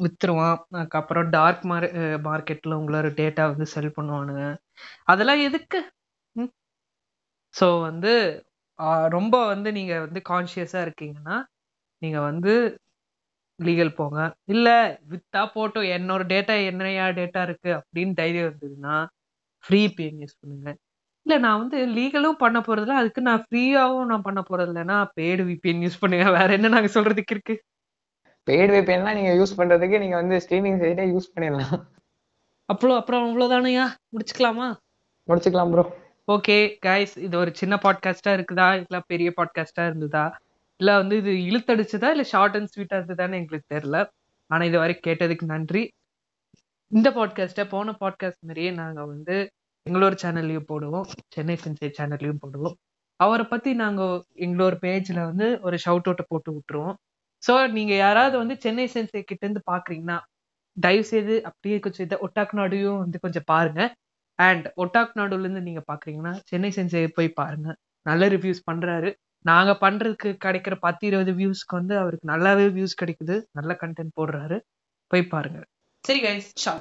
வித்துருவான். அதுக்கப்புறம் டார்க் மார் மார்க்கெட்ல உங்களோட டேட்டா வந்து செல் பண்ணுவானுங்க. அதெல்லாம் எதுக்கு? ஸோ வந்து ரொம்ப வந்து நீங்க வந்து கான்சியஸா இருக்கீங்கன்னா நீங்க வந்து லீகல் போங்க. இல்ல வித்தா போட்டோம். என்னோட டேட்டா என்னையா டேட்டா இருக்கு அப்படின்னு தைரியம் இருந்ததுன்னா ஃப்ரீ பிஎன் யூஸ் பண்ணுங்க இல்ல நான் வந்து லீகலும் பண்ண போறதில்ல. அதுக்கு நான் ஃப்ரீயாவும் நான் பண்ண போறது இல்லைன்னா பெய்டு விபிஎன் யூஸ் பண்ணுங்க. வேற என்ன நாங்க சொல்றதுக்கு இருக்கு? பெய்டு VPNலாம் நீங்க யூஸ் பண்றதுக்கு நீங்க வந்து ஸ்ட்ரீமிங் சைட்டே யூஸ் பண்ணிடலாம். அப்புறம் அப்புறம் அவ்வளவுதானையா? முடிச்சுக்கலாமா? முடிச்சுக்கலாம் ப்ரோ ஓகே கைஸ் இது ஒரு சின்ன பாட்காஸ்டா இருக்குதா? இல்ல பெரிய பாட்காஸ்டா இருந்ததா? இல்ல வந்து இது இழுத்தடிச்சதா? இல்ல ஷார்ட் அண்ட் ஸ்வீட்டா இருந்ததான்னு எங்களுக்கு தெரியல. ஆனா இது வரைக்கும் கேட்டதுக்கு நன்றி. இந்த பாட்காஸ்ட்டை போன பாட்காஸ்ட் மாதிரியே நாங்கள் வந்து எங்களோட சேனல்லையும் போடுவோம். சென்னை சென்சை சேனல்லையும் போடுவோம். அவரை பற்றி நாங்கள் எங்களோட பேஜில் வந்து ஒரு ஷவுட் அவுட்டை போட்டு விட்டுருவோம். ஸோ நீங்கள் யாராவது வந்து சென்னை சென்சை கிட்டேருந்து பார்க்குறீங்கன்னா தயவு செய்து அப்படியே கொஞ்சம் இதை ஒட்டாக் நாடுயும் வந்து கொஞ்சம் பாருங்க. அண்ட் ஒட்டாக் நாடுலேருந்து நீங்கள் பார்க்குறீங்கன்னா சென்னை சென்சை போய் பாருங்க. நல்ல ரிவ்யூஸ் பண்ணுறாரு நாங்கள் பண்றதுக்கு கிடைக்கிற பத்து இருபது வியூஸ்க்கு வந்து அவருக்கு நல்லாவே வியூஸ் கிடைக்குது. நல்ல கண்டென்ட் போடுறாரு. போய் பாருங்க. சரி கைஸ் ஷா